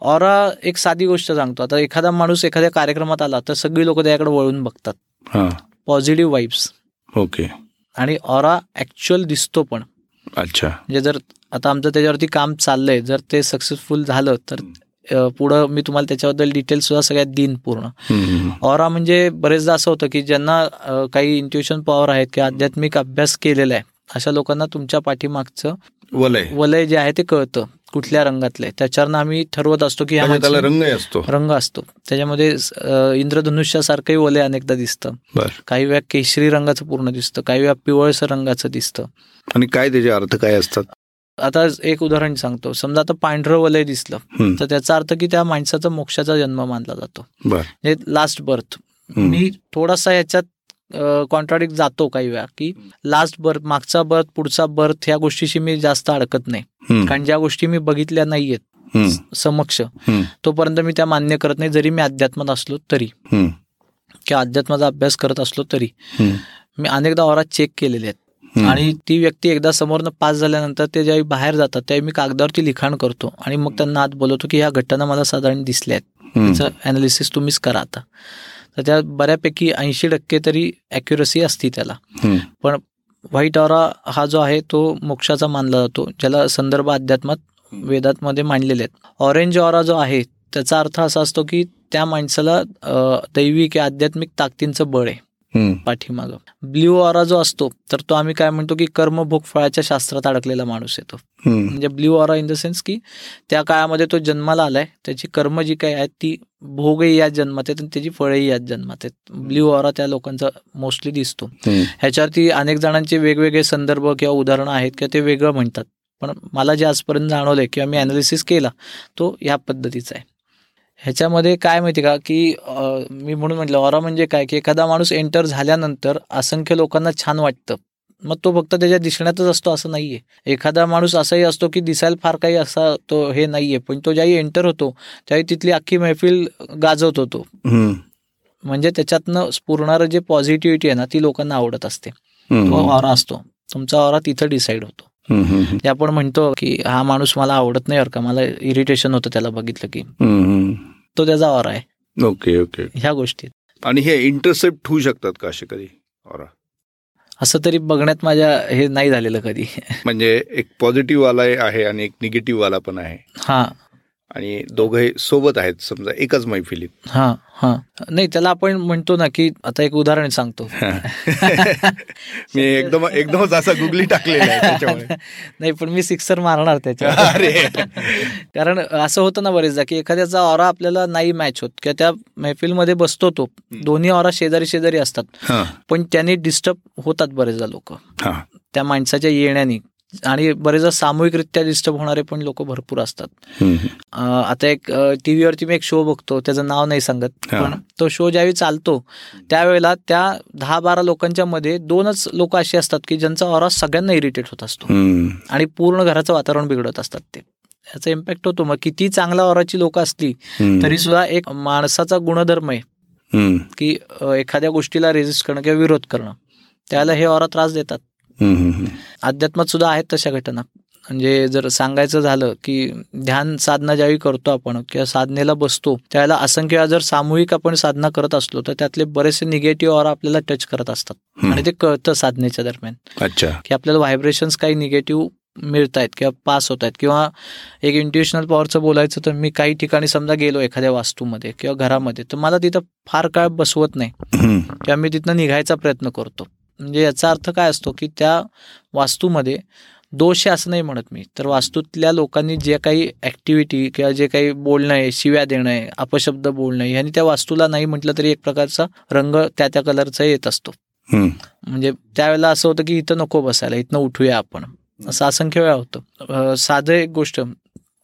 ऑरा एक साधी गोष्ट सांगतो. आता एखादा माणूस एखाद्या कार्यक्रमात आला तर सगळी लोक त्याच्याकडे वळून बघतात. Positive vibes okay. आणि ऑरा ऍक्च्युअल दिसतो पण. अच्छा. म्हणजे जर आता आमचं त्याच्यावरती काम चाललंय जर ते सक्सेसफुल झालं तर पुढं मी तुम्हाला त्याच्याबद्दल डिटेल्स सुद्धा सगळ्यात देईन पूर्ण. ऑरा म्हणजे बरेचदा असं होतं की ज्यांना काही इंट्युशन पॉवर आहेत किंवा आध्यात्मिक अभ्यास केलेला आहे अशा लोकांना तुमच्या पाठीमागचं वलय. वलय जे आहे ते कळतं. कुठल्या रंगातलं आहे त्याच्यावरनं आम्ही ठरवत असतो की म्हणजे त्याला रंग असतो. रंग असतो. त्याच्यामध्ये इंद्रधनुष्यासारखंही वलय अनेकदा दिसतं. काही वेळा केशरी रंगाचं पूर्ण दिसतं काही वेळा पिवळसर रंगाचं दिसतं. आणि काय त्याचे अर्थ काय असतात? आता एक उदाहरण सांगतो. समजा आता पांढरं वलय दिसलं तर त्याचा अर्थ की त्या माणसाचा मोक्षाचा जन्म मानला जातो. म्हणजे लास्ट बर्थ हम्म, मी थोडासा याच्यात कॉन्ट्राडिक्ट जातो काही वेळा की लास्ट बर्थ मागचा बर्थ पुढचा बर्थ ह्या गोष्टीशी मी जास्त अडकत नाही. कारण ज्या गोष्टी मी बघितल्या नाहीयेत समक्ष तोपर्यंत मी त्या मान्य करत नाही जरी मी अध्यात्मात असलो तरी. किंवा अध्यात्माचा अभ्यास करत असलो तरी. मी अनेकदा औरात चेक केलेले आहेत. आणि ती व्यक्ती एकदा समोरनं पास झाल्यानंतर ते ज्यावेळी बाहेर जातात त्यावेळी मी कागदावरती लिखाण करतो. आणि मग त्यांना आत बोलवतो की ह्या घटना मला साधारण दिसल्या आहेत. त्याचं अनालिसिस तुम्हीच करा आता. तर त्या बऱ्यापैकी ऐंशी टक्के तरी ॲक्युरसी असती त्याला. पण व्हाईट ऑरा हा जो आहे तो मोक्षाचा मानला जातो ज्याला संदर्भ अध्यात्मात वेदातमध्ये मांडलेले आहेत. ऑरेंज ऑरा जो आहे त्याचा अर्थ असा असतो की त्या माणसाला दैवी किंवा आध्यात्मिक ताकदींचं बळ आहे. पाठीमागं. ब्ल्यू ऑरा जो असतो तर तो आम्ही काय म्हणतो की कर्मभोग फळाच्या शास्त्रात अडकलेला माणूस येतो. म्हणजे blue aura in the sense की त्या काळामध्ये तो जन्माला आलाय त्याची कर्म जी काही आहेत ती भोगही याच जन्मात आहेत आणि त्याची फळही याच जन्मात आहेत. ब्ल्यू ऑरा त्या लोकांचा मोस्टली दिसतो. ह्याच्यावरती अनेक जणांचे वेगवेगळे संदर्भ किंवा उदाहरणं आहेत किंवा ते वेगळं म्हणतात. पण मला जे आजपर्यंत जाणवलंय किंवा मी अनालिसिस केला तो ह्या पद्धतीचा आहे. ह्याच्यामध्ये काय माहिती का? की मी म्हणून म्हटलं ऑरा म्हणजे काय? की एखादा माणूस एंटर झाल्यानंतर असंख्य लोकांना छान वाटतं. मग तो फक्त त्याच्या दिसण्यातच असतो असं नाहीये. एखादा माणूस असाही असतो की दिसायला फार काही असा तो हे नाहीये. पण तो ज्यावेळी एंटर होतो त्यावेळी तिथली अख्खी मैफिल गाजवत होतो. म्हणजे त्याच्यातनं स्फुरणारं जे पॉझिटिव्हिटी आहे ना ती लोकांना आवडत असते. तो ऑरा असतो. तुमचा ऑरा तिथं डिसाईड होतो. आपण म्हणतो की हा माणूस मला आवडत नाही का? मला इरिटेशन होतं त्याला बघितलं की. तो त्याचा ऑरा आहे. ओके ओके ह्या गोष्टी. आणि हे इंटरसेप्ट होऊ शकतात का असे कधी? ऑरा असं तरी बघण्यात माझ्या हे नाही झालेलं कधी. म्हणजे एक पॉझिटिव्ह वाला आहे आणि एक निगेटिव्ह वाला पण आहे. हा. आणि दोघे सोबत आहेत समजा एकाच मैफिलीत हा हा. नाही त्याला आपण म्हणतो ना की आता एक उदाहरण सांगतो. मी एकदम एकदमच असा गुगली टाकलेला नाही पण मी सिक्सर मारणार त्याच्या अरे. कारण असं होतं ना बरेचदा की एखाद्याचा ऑरा आपल्याला नाही मॅच होत किंवा त्या मैफिलमध्ये बसतो तो. दोन्ही ऑरा शेजारी शेजारी असतात. पण त्यांनी डिस्टर्ब होतात बरेचदा लोक. त्या माणसाच्या येण्याने. आणि बरेचदा सामूहिकरित्या डिस्टर्ब होणारे पण लोक भरपूर असतात आता एक टीव्हीवरती मी एक शो बघतो त्याचं नाव नाही सांगत. पण तो शो ज्यावेळी चालतो त्यावेळेला त्या दहा बारा लोकांच्या मध्ये दोनच लोक असे असतात की ज्यांचा ऑरा सगळ्यांना इरिटेट होत असतो. आणि पूर्ण घराचं वातावरण बिघडत असतात ते याचा इम्पॅक्ट होतो मग किती चांगला ऑराची लोक असली. तरी सुद्धा एक माणसाचा गुणधर्म आहे. की एखाद्या गोष्टीला रेजिस्ट करणं किंवा विरोध करणं त्याला हे ऑरा त्रास देतात. अध्यात्मात सुद्धा आहेत तशा घटना. म्हणजे जर सांगायचं झालं की ध्यान साधना ज्यावेळी करतो आपण किंवा साधनेला बसतो त्यावेळेला असंख्य वेळा जर सामूहिक आपण साधना करत असलो तर त्यातले बरेचसे निगेटिव्ह ऑर आपल्याला टच करत असतात. आणि ते कळतं साधनेच्या दरम्यान. अच्छा. की आपल्याला व्हायब्रेशन्स काही निगेटिव्ह मिळत आहेत किंवा पास होत आहेत किंवा एक इंट्युशनल पॉवरचं बोलायचं तर मी काही ठिकाणी समजा गेलो एखाद्या वास्तूमध्ये किंवा घरामध्ये तर मला तिथं फार काळ बसवत नाही. किंवा मी तिथनं निघायचा प्रयत्न करतो. म्हणजे याचा अर्थ काय असतो की त्या वास्तूमध्ये दोष असं नाही म्हणत मी. तर वास्तूतल्या लोकांनी जे काही ॲक्टिव्हिटी किंवा जे काही बोलणं आहे शिव्या देणं आहे अपशब्द बोलणं आहे ह्यांनी त्या वास्तूला नाही म्हटलं तरी एक प्रकारचा रंग त्या त्या कलरचा येत असतो. म्हणजे त्यावेळेला असं होतं की इथं नको बसायला इथनं उठूया आपण. असं असंख्य वेळा होतं. साधं एक गोष्ट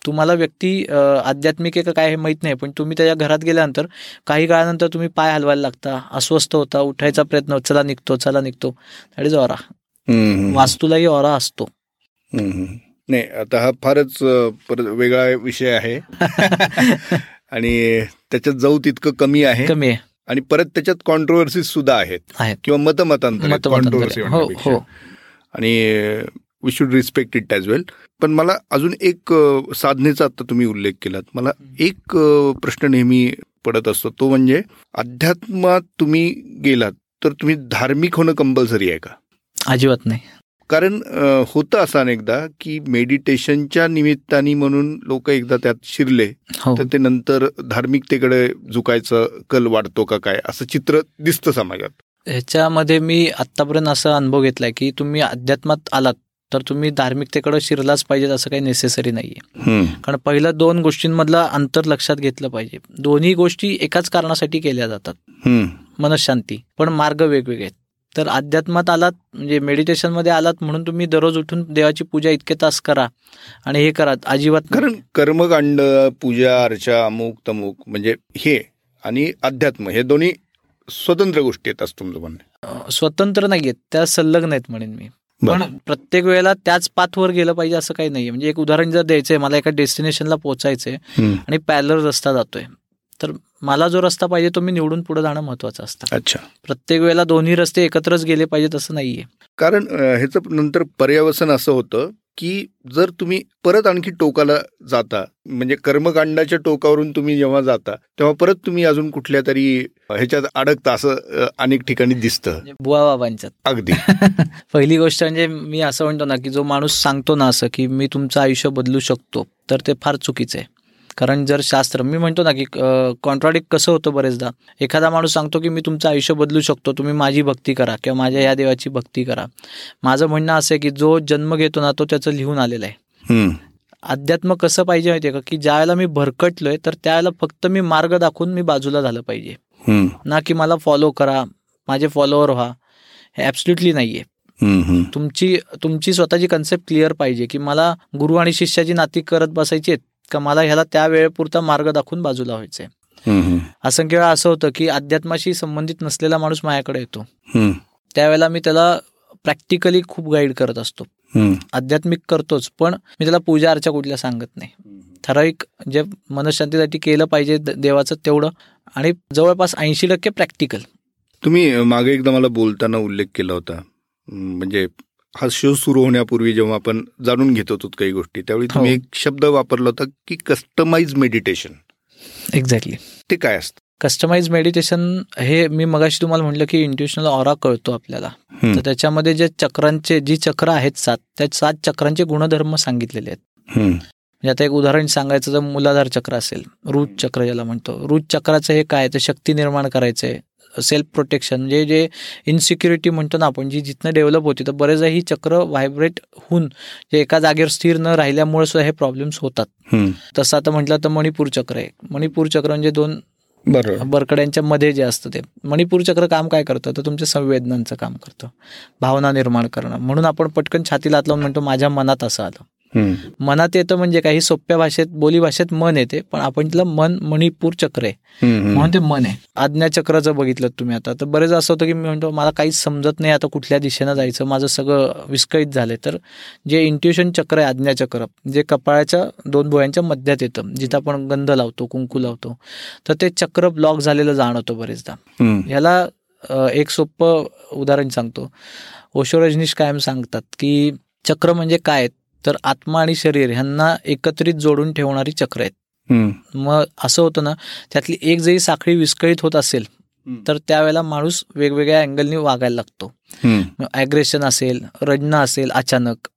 तुम्हाला व्यक्ती आध्यात्मिक आहे का काय हे माहीत नाही पण तुम्ही त्याच्या घरात गेल्यानंतर काही काळानंतर तुम्ही पाय हलवायला लागता अस्वस्थ होता उठायचा प्रयत्न चला निघतो चला निघतो. That is aura. वास्तूलाही ऑरा असतो. नाही आता हा फारच वेगळा विषय आहे. आणि त्याच्यात जाऊ तितकं कमी आहे. कमी आहे. आणि परत त्याच्यात कॉन्ट्रोवर्सीज सुद्धा आहेत. किंवा मतमतांतर आहे. हो. हो. आणि we should respect it as well पण मला अजून एक साधनेचा आता तुम्ही उल्लेख केलात. मला एक प्रश्न नेहमी पडत असतो. तो म्हणजे अध्यात्मात तुम्ही गेलात तर तुम्ही धार्मिक होणं कंपल्सरी आहे का? अजिबात नाही. कारण होतं असं अनेकदा की मेडिटेशनच्या निमित्ताने म्हणून लोक एकदा त्यात शिरले हो. तर ते नंतर धार्मिकतेकडे झुकायचं कल वाढतो का काय असं चित्र दिसतं समाजात. ह्याच्यामध्ये मी आत्तापर्यंत असा अनुभव घेतलाय की तुम्ही अध्यात्मात आलात तर तुम्ही धार्मिकतेकडे शिरलाच पाहिजेत असं काही नेसेसरी नाहीये. हम्म, कारण पहिलं दोन गोष्टींमधलं अंतर लक्षात घेतलं पाहिजे. दोन्ही गोष्टी एकाच कारणासाठी केल्या जातात. मनशांती. पण मार्ग वेगवेगळे आहेत. तर अध्यात्मात आलात म्हणजे मेडिटेशनमध्ये आलात म्हणून तुम्ही दररोज उठून देवाची पूजा इतके तास करा आणि हे करा. अजिबात नाही. कारण कर्मकांड पूजा अर्चा अमुक तमुक म्हणजे हे आणि अध्यात्म हे दोन्ही स्वतंत्र गोष्टी आहेत असं तुमचं म्हणणं आहे. स्वतंत्र नाहीयेत. त्या संलग्न आहेत म्हणेन मी. पण प्रत्येक वेळेला त्याच पाथवर गेलं पाहिजे असं काही नाहीये. म्हणजे एक उदाहरण जर द्यायचंय मला एका डेस्टिनेशनला पोहोचायचंय आणि पॅरलर रस्ता जातोय तर मला जो रस्ता पाहिजे तो मी निवडून पुढे जाणं महत्वाचं असतं. अच्छा. प्रत्येक वेळेला दोन्ही रस्ते एकत्रच गेले पाहिजेत असं नाहीये. कारण ह्याचं नंतर पर्यावसन असं होतं की जर तुम्ही परत आणखी टोकाला जाता म्हणजे कर्मकांडाच्या टोकावरून तुम्ही जेव्हा जाता तेव्हा परत तुम्ही अजून कुठल्या तरी ह्याच्यात अडकता असं अनेक ठिकाणी दिसतं. म्हणजे बुवा बाबांच्यात. अगदी. पहिली गोष्ट म्हणजे मी असं म्हणतो ना की जो माणूस सांगतो ना असं की मी तुमचं आयुष्य बदलू शकतो तर ते फार चुकीचं आहे. कारण जर शास्त्र मी म्हणतो ना की कॉन्ट्राडिक्ट कसं होतं बरेचदा? एखादा माणूस सांगतो की मी तुमचं आयुष्य बदलू शकतो. तुम्ही माझी भक्ती करा किंवा माझ्या या देवाची भक्ती करा. माझं म्हणणं असं आहे की जो जन्म घेतो ना तो त्याचं लिहून आलेला आहे. अध्यात्म कसं पाहिजे माहितीये का? की ज्यावेळेला मी भरकटलोय तर त्यावेळेला फक्त मी मार्ग दाखवून मी बाजूला झालं पाहिजे. ना की मला फॉलो करा माझे फॉलोअर व्हा. हे ॲब्सल्युटली नाहीये. तुमची तुमची स्वतःची कन्सेप्ट क्लिअर पाहिजे की मला गुरु आणि शिष्याची नाती करत बसायची आहेत. का मला ह्याला त्या वेळेपुरता मार्ग दाखवून बाजूला व्हायचंय असंख्य वेळा असं होतं की अध्यात्माशी संबंधित नसलेला माणूस माझ्याकडे येतो. त्यावेळेला मी त्याला प्रॅक्टिकली खूप गाईड करत असतो. आध्यात्मिक करतोच पण मी त्याला पूजा अर्चा कुठल्या सांगत नाही. ठराविक जे मनशांतीसाठी केलं पाहिजे देवाचं तेवढं. आणि जवळपास ऐंशी टक्के प्रॅक्टिकल तुम्ही मागे एकदा मला बोलताना उल्लेख केला होता. म्हणजे हा शो सुरू होण्यापूर्वी जेव्हा आपण जाणून घेत होतो काही गोष्टी त्यावेळी तुम्ही हो. एक शब्द वापरला होता की कस्टमाइज मेडिटेशन एक्झॅक्टली ते काय असतं? कस्टमाइज मेडिटेशन हे मी मगाशी तुम्हाला म्हटलं की इंट्युशनल ऑरा कळतो आपल्याला. तर त्याच्यामध्ये जे चक्रांचे जी चक्र आहेत सात त्या सात चक्रांचे गुणधर्म सांगितलेले आहेत. म्हणजे आता एक उदाहरण सांगायचं तर मूलाधार चक्र असेल रूट चक्र ज्याला म्हणतो. रूट चक्राचं हे काय तर शक्ती निर्माण करायचंय. सेल्फ प्रोटेक्शन म्हणजे जे इन्सिक्युरिटी म्हणतो ना आपण जी जिथनं डेव्हलप होती तर बरेचदा ही चक्र व्हायब्रेट होऊन जे एका जागेवर स्थिर न राहिल्यामुळे सुद्धा हे प्रॉब्लेम्स होतात. तसं आता म्हटलं तर मणिपूर चक्र आहे मणिपूर चक्र म्हणजे दोन बरकड्यांच्या मध्ये जे असतं ते. मणिपूर चक्र काम काय करतं? तर तुमच्या संवेदनांचं काम करतं. भावना निर्माण करणं. म्हणून आपण पटकन छातीला हात लावून म्हणतो माझ्या मनात असं आलं. मनात येतं म्हणजे काही सोप्या भाषेत बोली भाषेत मन येते पण आपण तिला मन मणिपूर चक्र आहे. म्हणून ते मन आहे. आज्ञाचक्राचं बघितलं तुम्ही आता. तर बरेच असं होतं की मी म्हणतो मला काहीच समजत नाही आता कुठल्या दिशेनं जायचं माझं सगळं विस्कळीत झालंय. तर जे इंट्युशन चक्र आहे आज्ञाचक्र जे कपाळाच्या दोन भुयांच्या मध्यात येतं जिथं आपण गंध लावतो कुंकू लावतो तर ते चक्र ब्लॉक झालेलं जाणवतो बरेचदा. ह्याला एक सोपं उदाहरण सांगतो. ओशो रजनीश कायम सांगतात की चक्र म्हणजे काय? तर आत्मा आणि शरीर ह्यांना एकत्रित जोडून ठेवणारी चक्र आहेत. मग असं होतं ना त्यातली एक जरी साखळी विस्कळीत होत असेल तर त्यावेळेला माणूस वेगवेगळ्या अँगलनी वागायला लागतो. ॲग्रेशन असेल रडणं असेल अचानक.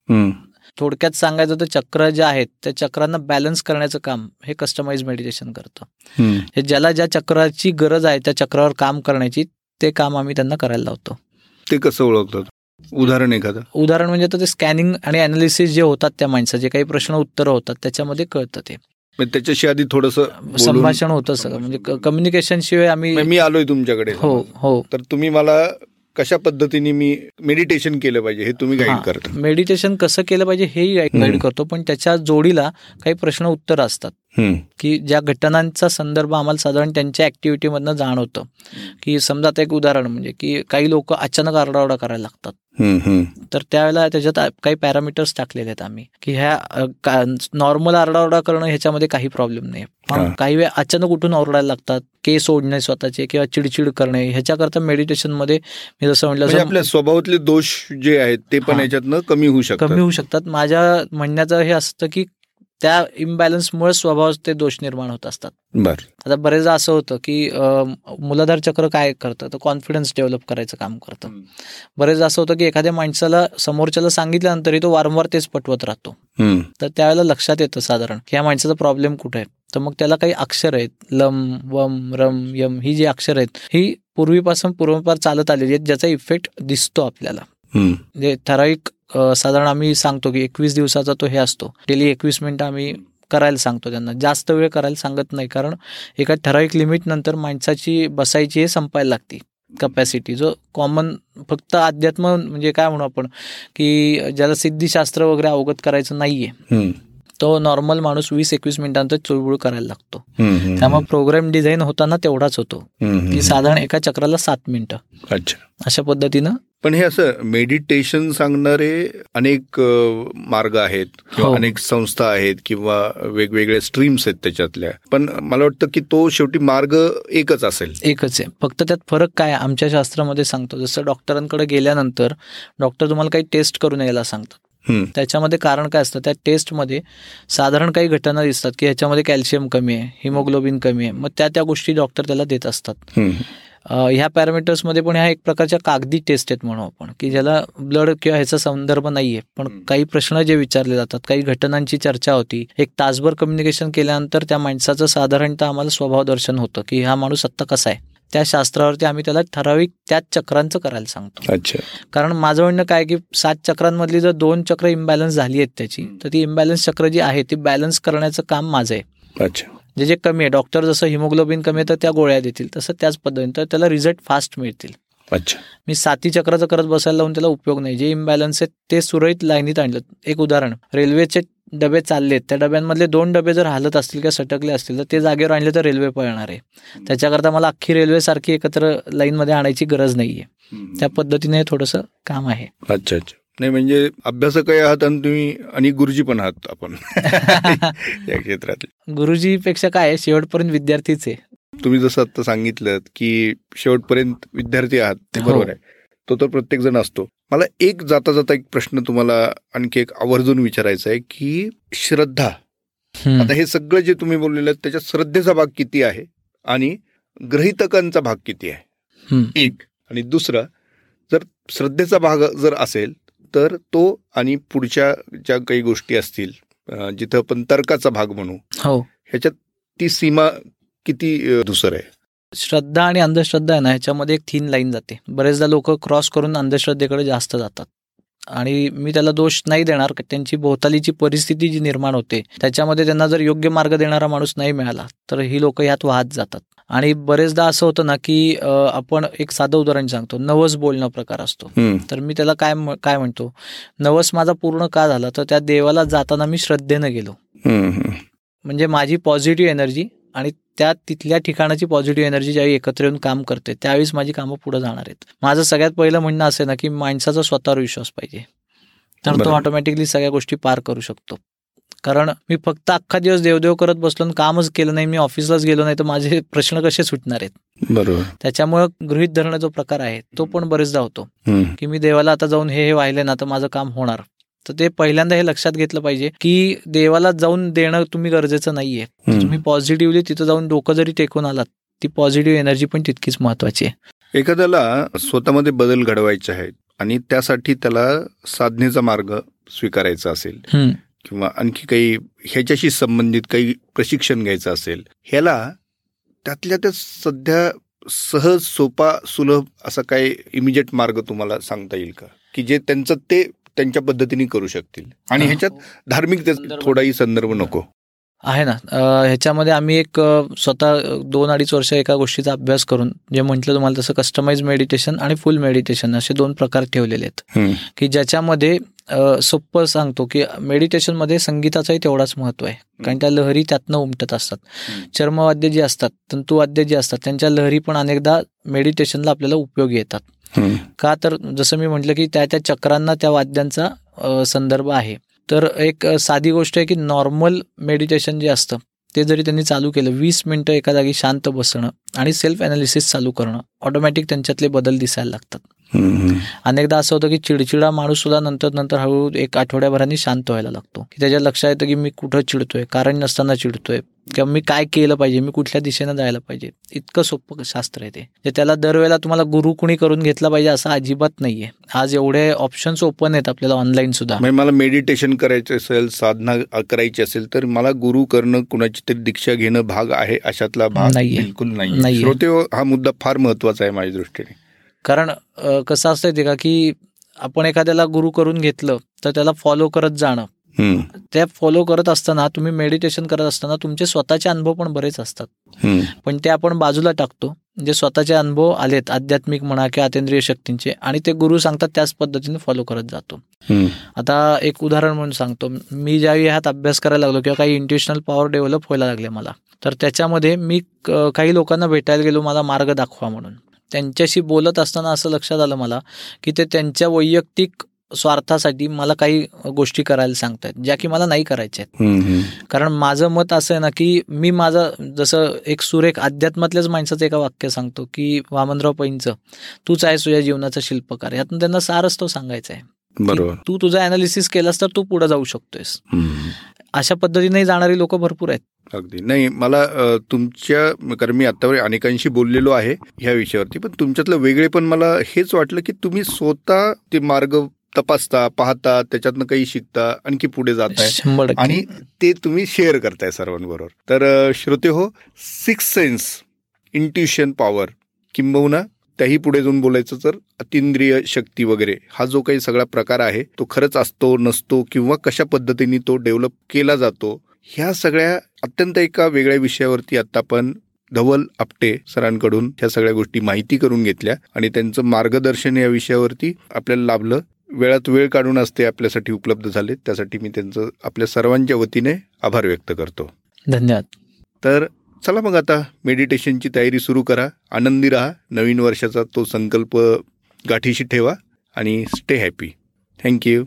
थोडक्यात सांगायचं तर चक्र जे आहेत त्या चक्रांना बॅलन्स करण्याचं काम हे कस्टमाइज मेडिटेशन करतं. हे ज्याला ज्या चक्राची गरज आहे त्या चक्रावर काम करण्याची ते काम आम्ही त्यांना करायला लावतो. ते कसं ओळखतात? उदाहरण एखादं? उदाहरण म्हणजे आता ते स्कॅनिंग आणि अनालिसिस जे होतात त्या माणसाचे काही प्रश्न उत्तरं होतात त्याच्यामध्ये कळतं ते. त्याच्याशी आधी थोडस संभाषण होतं सगळं. म्हणजे कम्युनिकेशन शिवाय आम्ही मी आलोय तुमच्याकडे. हो हो. तर तुम्ही मला कशा पद्धतीने मी मेडिटेशन केलं पाहिजे हे तुम्ही गाईड. करता? मेडिटेशन कसं केलं पाहिजे हेही गाईड. करतो पण त्याच्या जोडीला काही प्रश्न उत्तर असतात. की ज्या घटनांचा संदर्भ आम्हाला साधारण त्यांच्या ऍक्टिव्हिटीमधनं जाणवतं. की समजा आता एक उदाहरण म्हणजे की काही लोक अचानक आरडाओरडा करायला लागतात. तर त्यावेळेला त्याच्यात काही पॅरामीटर्स टाकलेले आहेत आम्ही. की ह्या नॉर्मल आरडाओरडा करणं ह्याच्यामध्ये काही प्रॉब्लेम नाही. काही वेळ अचानक उठून ओरडायला लागतात. केस ओढणे स्वतःचे किंवा चिडचिड करणे. ह्याच्याकरता मेडिटेशनमध्ये मी जसं म्हटलं म्हणजे आपल्या स्वभावातले दोष जे आहेत ते पण हां. याच्यातनं कमी होऊ शकतात. कमी होऊ शकतात. माझ्या म्हणण्याचं हे असतं की त्या इम्बॅलन्समुळे स्वभाव ते दोष निर्माण होत असतात. बर. आता बरेचदा असं होतं की मूलाधार चक्र काय करतं? तर कॉन्फिडन्स डेव्हलप करायचं काम करतं. बरेचदा असं होतं की एखाद्या माणसाला समोरच्याला सांगितल्यानंतरही तो वारंवार तेच पटवत राहतो. तर त्यावेळेला लक्षात येतं साधारण की या माणसाचा प्रॉब्लेम कुठे? आहे तर मग त्याला काही अक्षर आहेत. लम वम रम यम ही जी अक्षर आहेत ही पूर्वीपासून पूर्वपार चालत आलेली आहेत ज्याचा इफेक्ट दिसतो आपल्याला. म्हणजे ठराविक साधारण आम्ही सांगतो की एकवीस दिवसाचा तो हे असतो. डेली एकवीस मिनिटं आम्ही करायला सांगतो त्यांना. जास्त वेळ करायला सांगत नाही कारण एका ठराविक लिमिट नंतर माणसाची बसायची हे संपायला लागते कपॅसिटी जो कॉमन फक्त अध्यात्म म्हणजे काय म्हणू आपण की ज्याला सिद्धिशास्त्र वगैरे अवगत करायचं नाहीये तो नॉर्मल माणूस वीस एकवीस मिनिटांतर चुळबुळ करायला लागतो. त्यामुळे प्रोग्राम डिझाईन होताना तेवढाच होतो. की साधारण एका चक्राला सात मिनिटं. अच्छा. अशा पद्धतीनं पण हे असं मेडिटेशन सांगणारे अनेक मार्ग आहेत किंवा हो. अनेक संस्था आहेत किंवा वेगवेगळे स्ट्रीम्स आहेत त्याच्यातल्या. पण मला वाटतं की तो शेवटी मार्ग एकच असेल. एकच आहे. फक्त त्यात फरक काय? आमच्या शास्त्रामध्ये सांगतो. जसं डॉक्टरांकडे गेल्यानंतर डॉक्टर तुम्हाला काही टेस्ट करून यायला सांगतात. त्याच्यामध्ये कारण काय असतं? त्या टेस्टमध्ये साधारण काही घटना दिसतात की ह्याच्यामध्ये कॅल्शियम कमी आहे हिमोग्लोबिन कमी आहे. मग त्या त्या गोष्टी डॉक्टर त्याला देत असतात. ह्या पॅरामीटर्समध्ये पण ह्या एक प्रकारच्या कागदी टेस्ट आहेत म्हणू आपण की ज्याला ब्लड किंवा ह्याचा संदर्भ नाहीये पण. काही प्रश्न जे विचारले जातात काही घटनांची चर्चा होती एक तासभर कम्युनिकेशन केल्यानंतर त्या माणसाचं साधारणतः आम्हाला स्वभाव दर्शन होतं की हा माणूस आत्ता कसा आहे? त्या शास्त्रावरती आम्ही त्याला ठराविक त्याच चक्रांचं करायला सांगतो. अच्छा. कारण माझं म्हणणं काय की सात चक्रांमधली जर दोन चक्र इम्बॅलन्स झाली आहेत त्याची तर ती इम्बॅलन्स चक्र जी आहे ती बॅलन्स करण्याचं काम माझं आहे. अच्छा. जे जे कमी आहे डॉक्टर जसं हिमोग्लोबिन कमी आहे तर त्या गोळ्या देतील. तसं त्याच पद्धतीने तर त्याला रिझल्ट फास्ट मिळतील. अच्छा. मी साती चक्राचं करत बसायला लावून त्याला उपयोग नाही. जे इम्बॅलन्स आहेत ते सुरळीत लाईनीत आणलं. एक उदाहरण रेल्वेचे डबे चाललेत. त्या डब्यांमधले दोन डबे जर हालत असतील किंवा सटकले असतील तर ते जागेवर आणले तर रेल्वे पळणार आहे. त्याच्याकरता मला अख्खी रेल्वे सारखी एकत्र लाईनमध्ये आणायची गरज नाहीये. त्या पद्धतीने थोडंसं काम आहे. अच्छा अच्छा. नाही म्हणजे अभ्यासकही आहात आणि तुम्ही आणि गुरुजी पण आहात आपण. या क्षेत्रात गुरुजीपेक्षा काय आहे, शेवटपर्यंत विद्यार्थीच आहे. तुम्ही जसं आता सांगितलं की शेवटपर्यंत विद्यार्थी आहात ते हो. बरोबर आहे. तो तर प्रत्येक जण असतो. मला एक जाता जाता एक प्रश्न तुम्हाला आणखी एक आवर्जून विचारायचा आहे की श्रद्धा. आता हे सगळं जे तुम्ही बोललेलं त्याच्यात श्रद्धेचा भाग किती आहे आणि ग्रहितकांचा भाग किती आहे. एक. आणि दुसरं जर श्रद्धेचा भाग जर असेल तर तो आणि पुढच्या ज्या काही गोष्टी असतील जिथं आपण तर्काचा भाग म्हणू हो. ह्याच्यात ती सीमा किती अं, धुसर आहे? श्रद्धा आणि अंधश्रद्धा आहे ना ह्याच्यामध्ये एक थीन लाईन जाते. बरेचदा लोक क्रॉस करून अंधश्रद्धेकडे जास्त जातात. आणि मी त्याला दोष नाही देणार त्यांची भोवतालीची परिस्थिती जी निर्माण होते त्याच्यामध्ये त्यांना जर योग्य मार्ग देणारा माणूस नाही मिळाला तर ही लोक यात वाहत जातात. आणि बरेचदा असं होतं ना की आपण एक साधं उदाहरण सांगतो. नवस बोलणं प्रकार असतो. तर मी त्याला काय काय म्हणतो? नवस माझा पूर्ण का झाला? तर त्या देवाला जाताना मी श्रद्धेनं गेलो. म्हणजे माझी पॉझिटिव्ह एनर्जी आणि त्या तिथल्या ठिकाणाची पॉझिटिव्ह एनर्जी ज्यावेळी एकत्र येऊन काम करते त्यावेळेस माझी कामं पुढे जाणार आहेत. माझं सगळ्यात पहिलं म्हणणं असं आहे ना की माणसाचा स्वतःवर विश्वास पाहिजे. तर तो. ऑटोमॅटिकली सगळ्या गोष्टी पार करू शकतो. कारण मी फक्त अख्खा दिवस देवदेव करत बसलो कामच केलं नाही मी ऑफिसलाच गेलो नाही तर माझे प्रश्न कसे सुटणार आहेत बरोबर त्याच्यामुळं गृहित धरणं जो प्रकार आहे तो पण बरेचदा होतो. की मी देवाला आता जाऊन हे हे वाहिले ना तर माझं काम होणार तर ते पहिल्यांदा हे लक्षात घेतलं पाहिजे की देवाला जाऊन देणं तुम्ही गरजेचं नाहीये. तुम्ही पॉझिटिव्हली तिथं जाऊन डोकं जरी टेकून आलात ती पॉझिटिव्ह एनर्जी पण तितकीच महत्वाची आहे एखाद्याला स्वतःमध्ये बदल घडवायचे आहेत आणि त्यासाठी त्याला साधनेचा मार्ग स्वीकारायचा असेल. किंवा आणखी काही ह्याच्याशी संबंधित काही प्रशिक्षण घ्यायचं असेल ह्याला त्यातल्या त्यात सध्या सहज सोपा सुलभ असा काही इमिजिएट मार्ग तुम्हाला सांगता येईल का? की जे त्यांचं ते त्यांच्या पद्धतीने करू शकतील. आणि ह्याच्यात धार्मिक थोडाही संदर्भ नको. आहे ना. ह्याच्यामध्ये आम्ही एक स्वतः दोन अडीच वर्ष एका गोष्टीचा अभ्यास करून जे म्हटलं तुम्हाला तसं कस्टमाइज मेडिटेशन आणि फुल मेडिटेशन असे दोन प्रकार ठेवलेले आहेत. की ज्याच्यामध्ये अ, सोप्पं सांगतो की मेडिटेशनमध्ये संगीताचंही तेवढाच महत्त्व आहे कारण त्या लहरी त्यातनं उमटत असतात. चर्मवाद्य जी असतात तंतुवाद्य जी असतात त्यांच्या लहरी पण अनेकदा मेडिटेशनला आपल्याला उपयोगी येतात. का तर जसं मी म्हटलं की त्या त्या चक्रांना त्या वाद्यांचा संदर्भ आहे तर एक साधी गोष्ट आहे की नॉर्मल मेडिटेशन जे असतं ते जरी त्यांनी चालू केलं वीस मिनटं एका जागी शांत बसणं आणि सेल्फ अनालिसिस चालू करणं ऑटोमॅटिक त्यांच्यातले बदल दिसायला लागतात. अनेकदा असं होतं की चिडचिडा माणूस सुद्धा नंतर नंतर हळूहळू एक आठवड्याभराने शांत व्हायला लागतो. की त्याच्या लक्षात येतं की मी कुठं चिडतोय कारण नसताना चिडतोय. किंवा मी काय केलं पाहिजे मी कुठल्या दिशेनं जायला पाहिजे. इतकं सोपं शास्त्र आहे ते. त्याला दरवेळेला तुम्हाला गुरु कुणी करून घेतला पाहिजे असं अजिबात नाहीये. आज एवढे ऑप्शन्स ओपन आहेत आपल्याला ऑनलाईन सुद्धा. म्हणजे मला मेडिटेशन करायचं असेल साधना करायची असेल तर मला गुरु करणं कुणाची तरी दीक्षा घेणं भाग आहे अशातला भाग नाहीये. बिलकुल नाही. श्रोते हो, हा मुद्दा फार महत्त्वाचा आहे माझ्या दृष्टीने. कारण कसं असतंय ते का की आपण एखाद्याला गुरु करून घेतलं तर त्याला फॉलो करत जाणं. त्या फॉलो करत असताना तुम्ही मेडिटेशन करत असताना तुमचे स्वतःचे अनुभव पण बरेच असतात. पण ते आपण बाजूला टाकतो जे स्वतःचे अनुभव आलेत आध्यात्मिक म्हणा किंवा अतेंद्रिय शक्तींचे आणि ते गुरु सांगतात त्याच पद्धतीने फॉलो करत जातो. आता एक उदाहरण म्हणून सांगतो मी ज्यावेळी ह्यात अभ्यास करायला लागलो किंवा काही इंट्युशनल पॉवर डेव्हलप व्हायला लागले मला तर त्याच्यामध्ये मी काही लोकांना भेटायला गेलो मला मार्ग दाखवा म्हणून त्यांच्याशी बोलत असताना असं लक्षात आलं मला की ते त्यांच्या वैयक्तिक स्वार्थासाठी मला काही गोष्टी करायला सांगतायत ज्या की मला नाही करायच्या आहेत. कारण माझं मत असं आहे ना की मी माझं जसं एक सुरेख अध्यात्मातल्याच माणसाचं एका वाक्य सांगतो की वामनराव पैंच तूच आहेस तुझ्या जीवनाचा शिल्पकार. यातून त्यांना सारच तो सांगायचा आहे. बरोबर. तू तुझा अनालिसिस केलास तर तू पुढे जाऊ शकतोयस. अशा पद्धतीने जाणारी लोक भरपूर आहेत. अगदी. नाही मला तुमच्या कारण मी आतावर अनेकांशी बोललेलो आहे ह्या विषयावरती पण तुमच्यातलं वेगळे पण मला हेच वाटलं की तुम्ही स्वतः ते मार्ग तपासता पाहता त्याच्यातनं काही शिकता आणखी पुढे जाताय. आणि ते तुम्ही शेअर करताय सर्वांबरोबर. तर श्रोते हो सिक्स सेन्स इंट्युशन पॉवर किंबहुना त्याही पुढे जाऊन बोलायचं तर अतिंद्रिय शक्ती वगैरे हा जो काही सगळा प्रकार आहे तो खरंच असतो नसतो किंवा कशा पद्धतीने तो डेव्हलप केला जातो ह्या सगळ्या अत्यंत एका वेगळ्या विषयावरती आता आपण धवल आपटे सरांकडून ह्या सगळ्या गोष्टी माहिती करून घेतल्या आणि त्यांचं मार्गदर्शन या विषयावरती आपल्याला लाभलं. वेळात वेळ काढून असते आपल्यासाठी उपलब्ध झाले त्यासाठी मी त्यांचं आपल्या सर्वांच्या वतीने आभार व्यक्त करतो. धन्यवाद. तर चला मग आता मेडिटेशनची तयारी सुरू करा. आनंदी राहा. नवीन वर्षाचा तो संकल्प गाठीशी ठेवा आणि स्टे हॅपी थँक्यू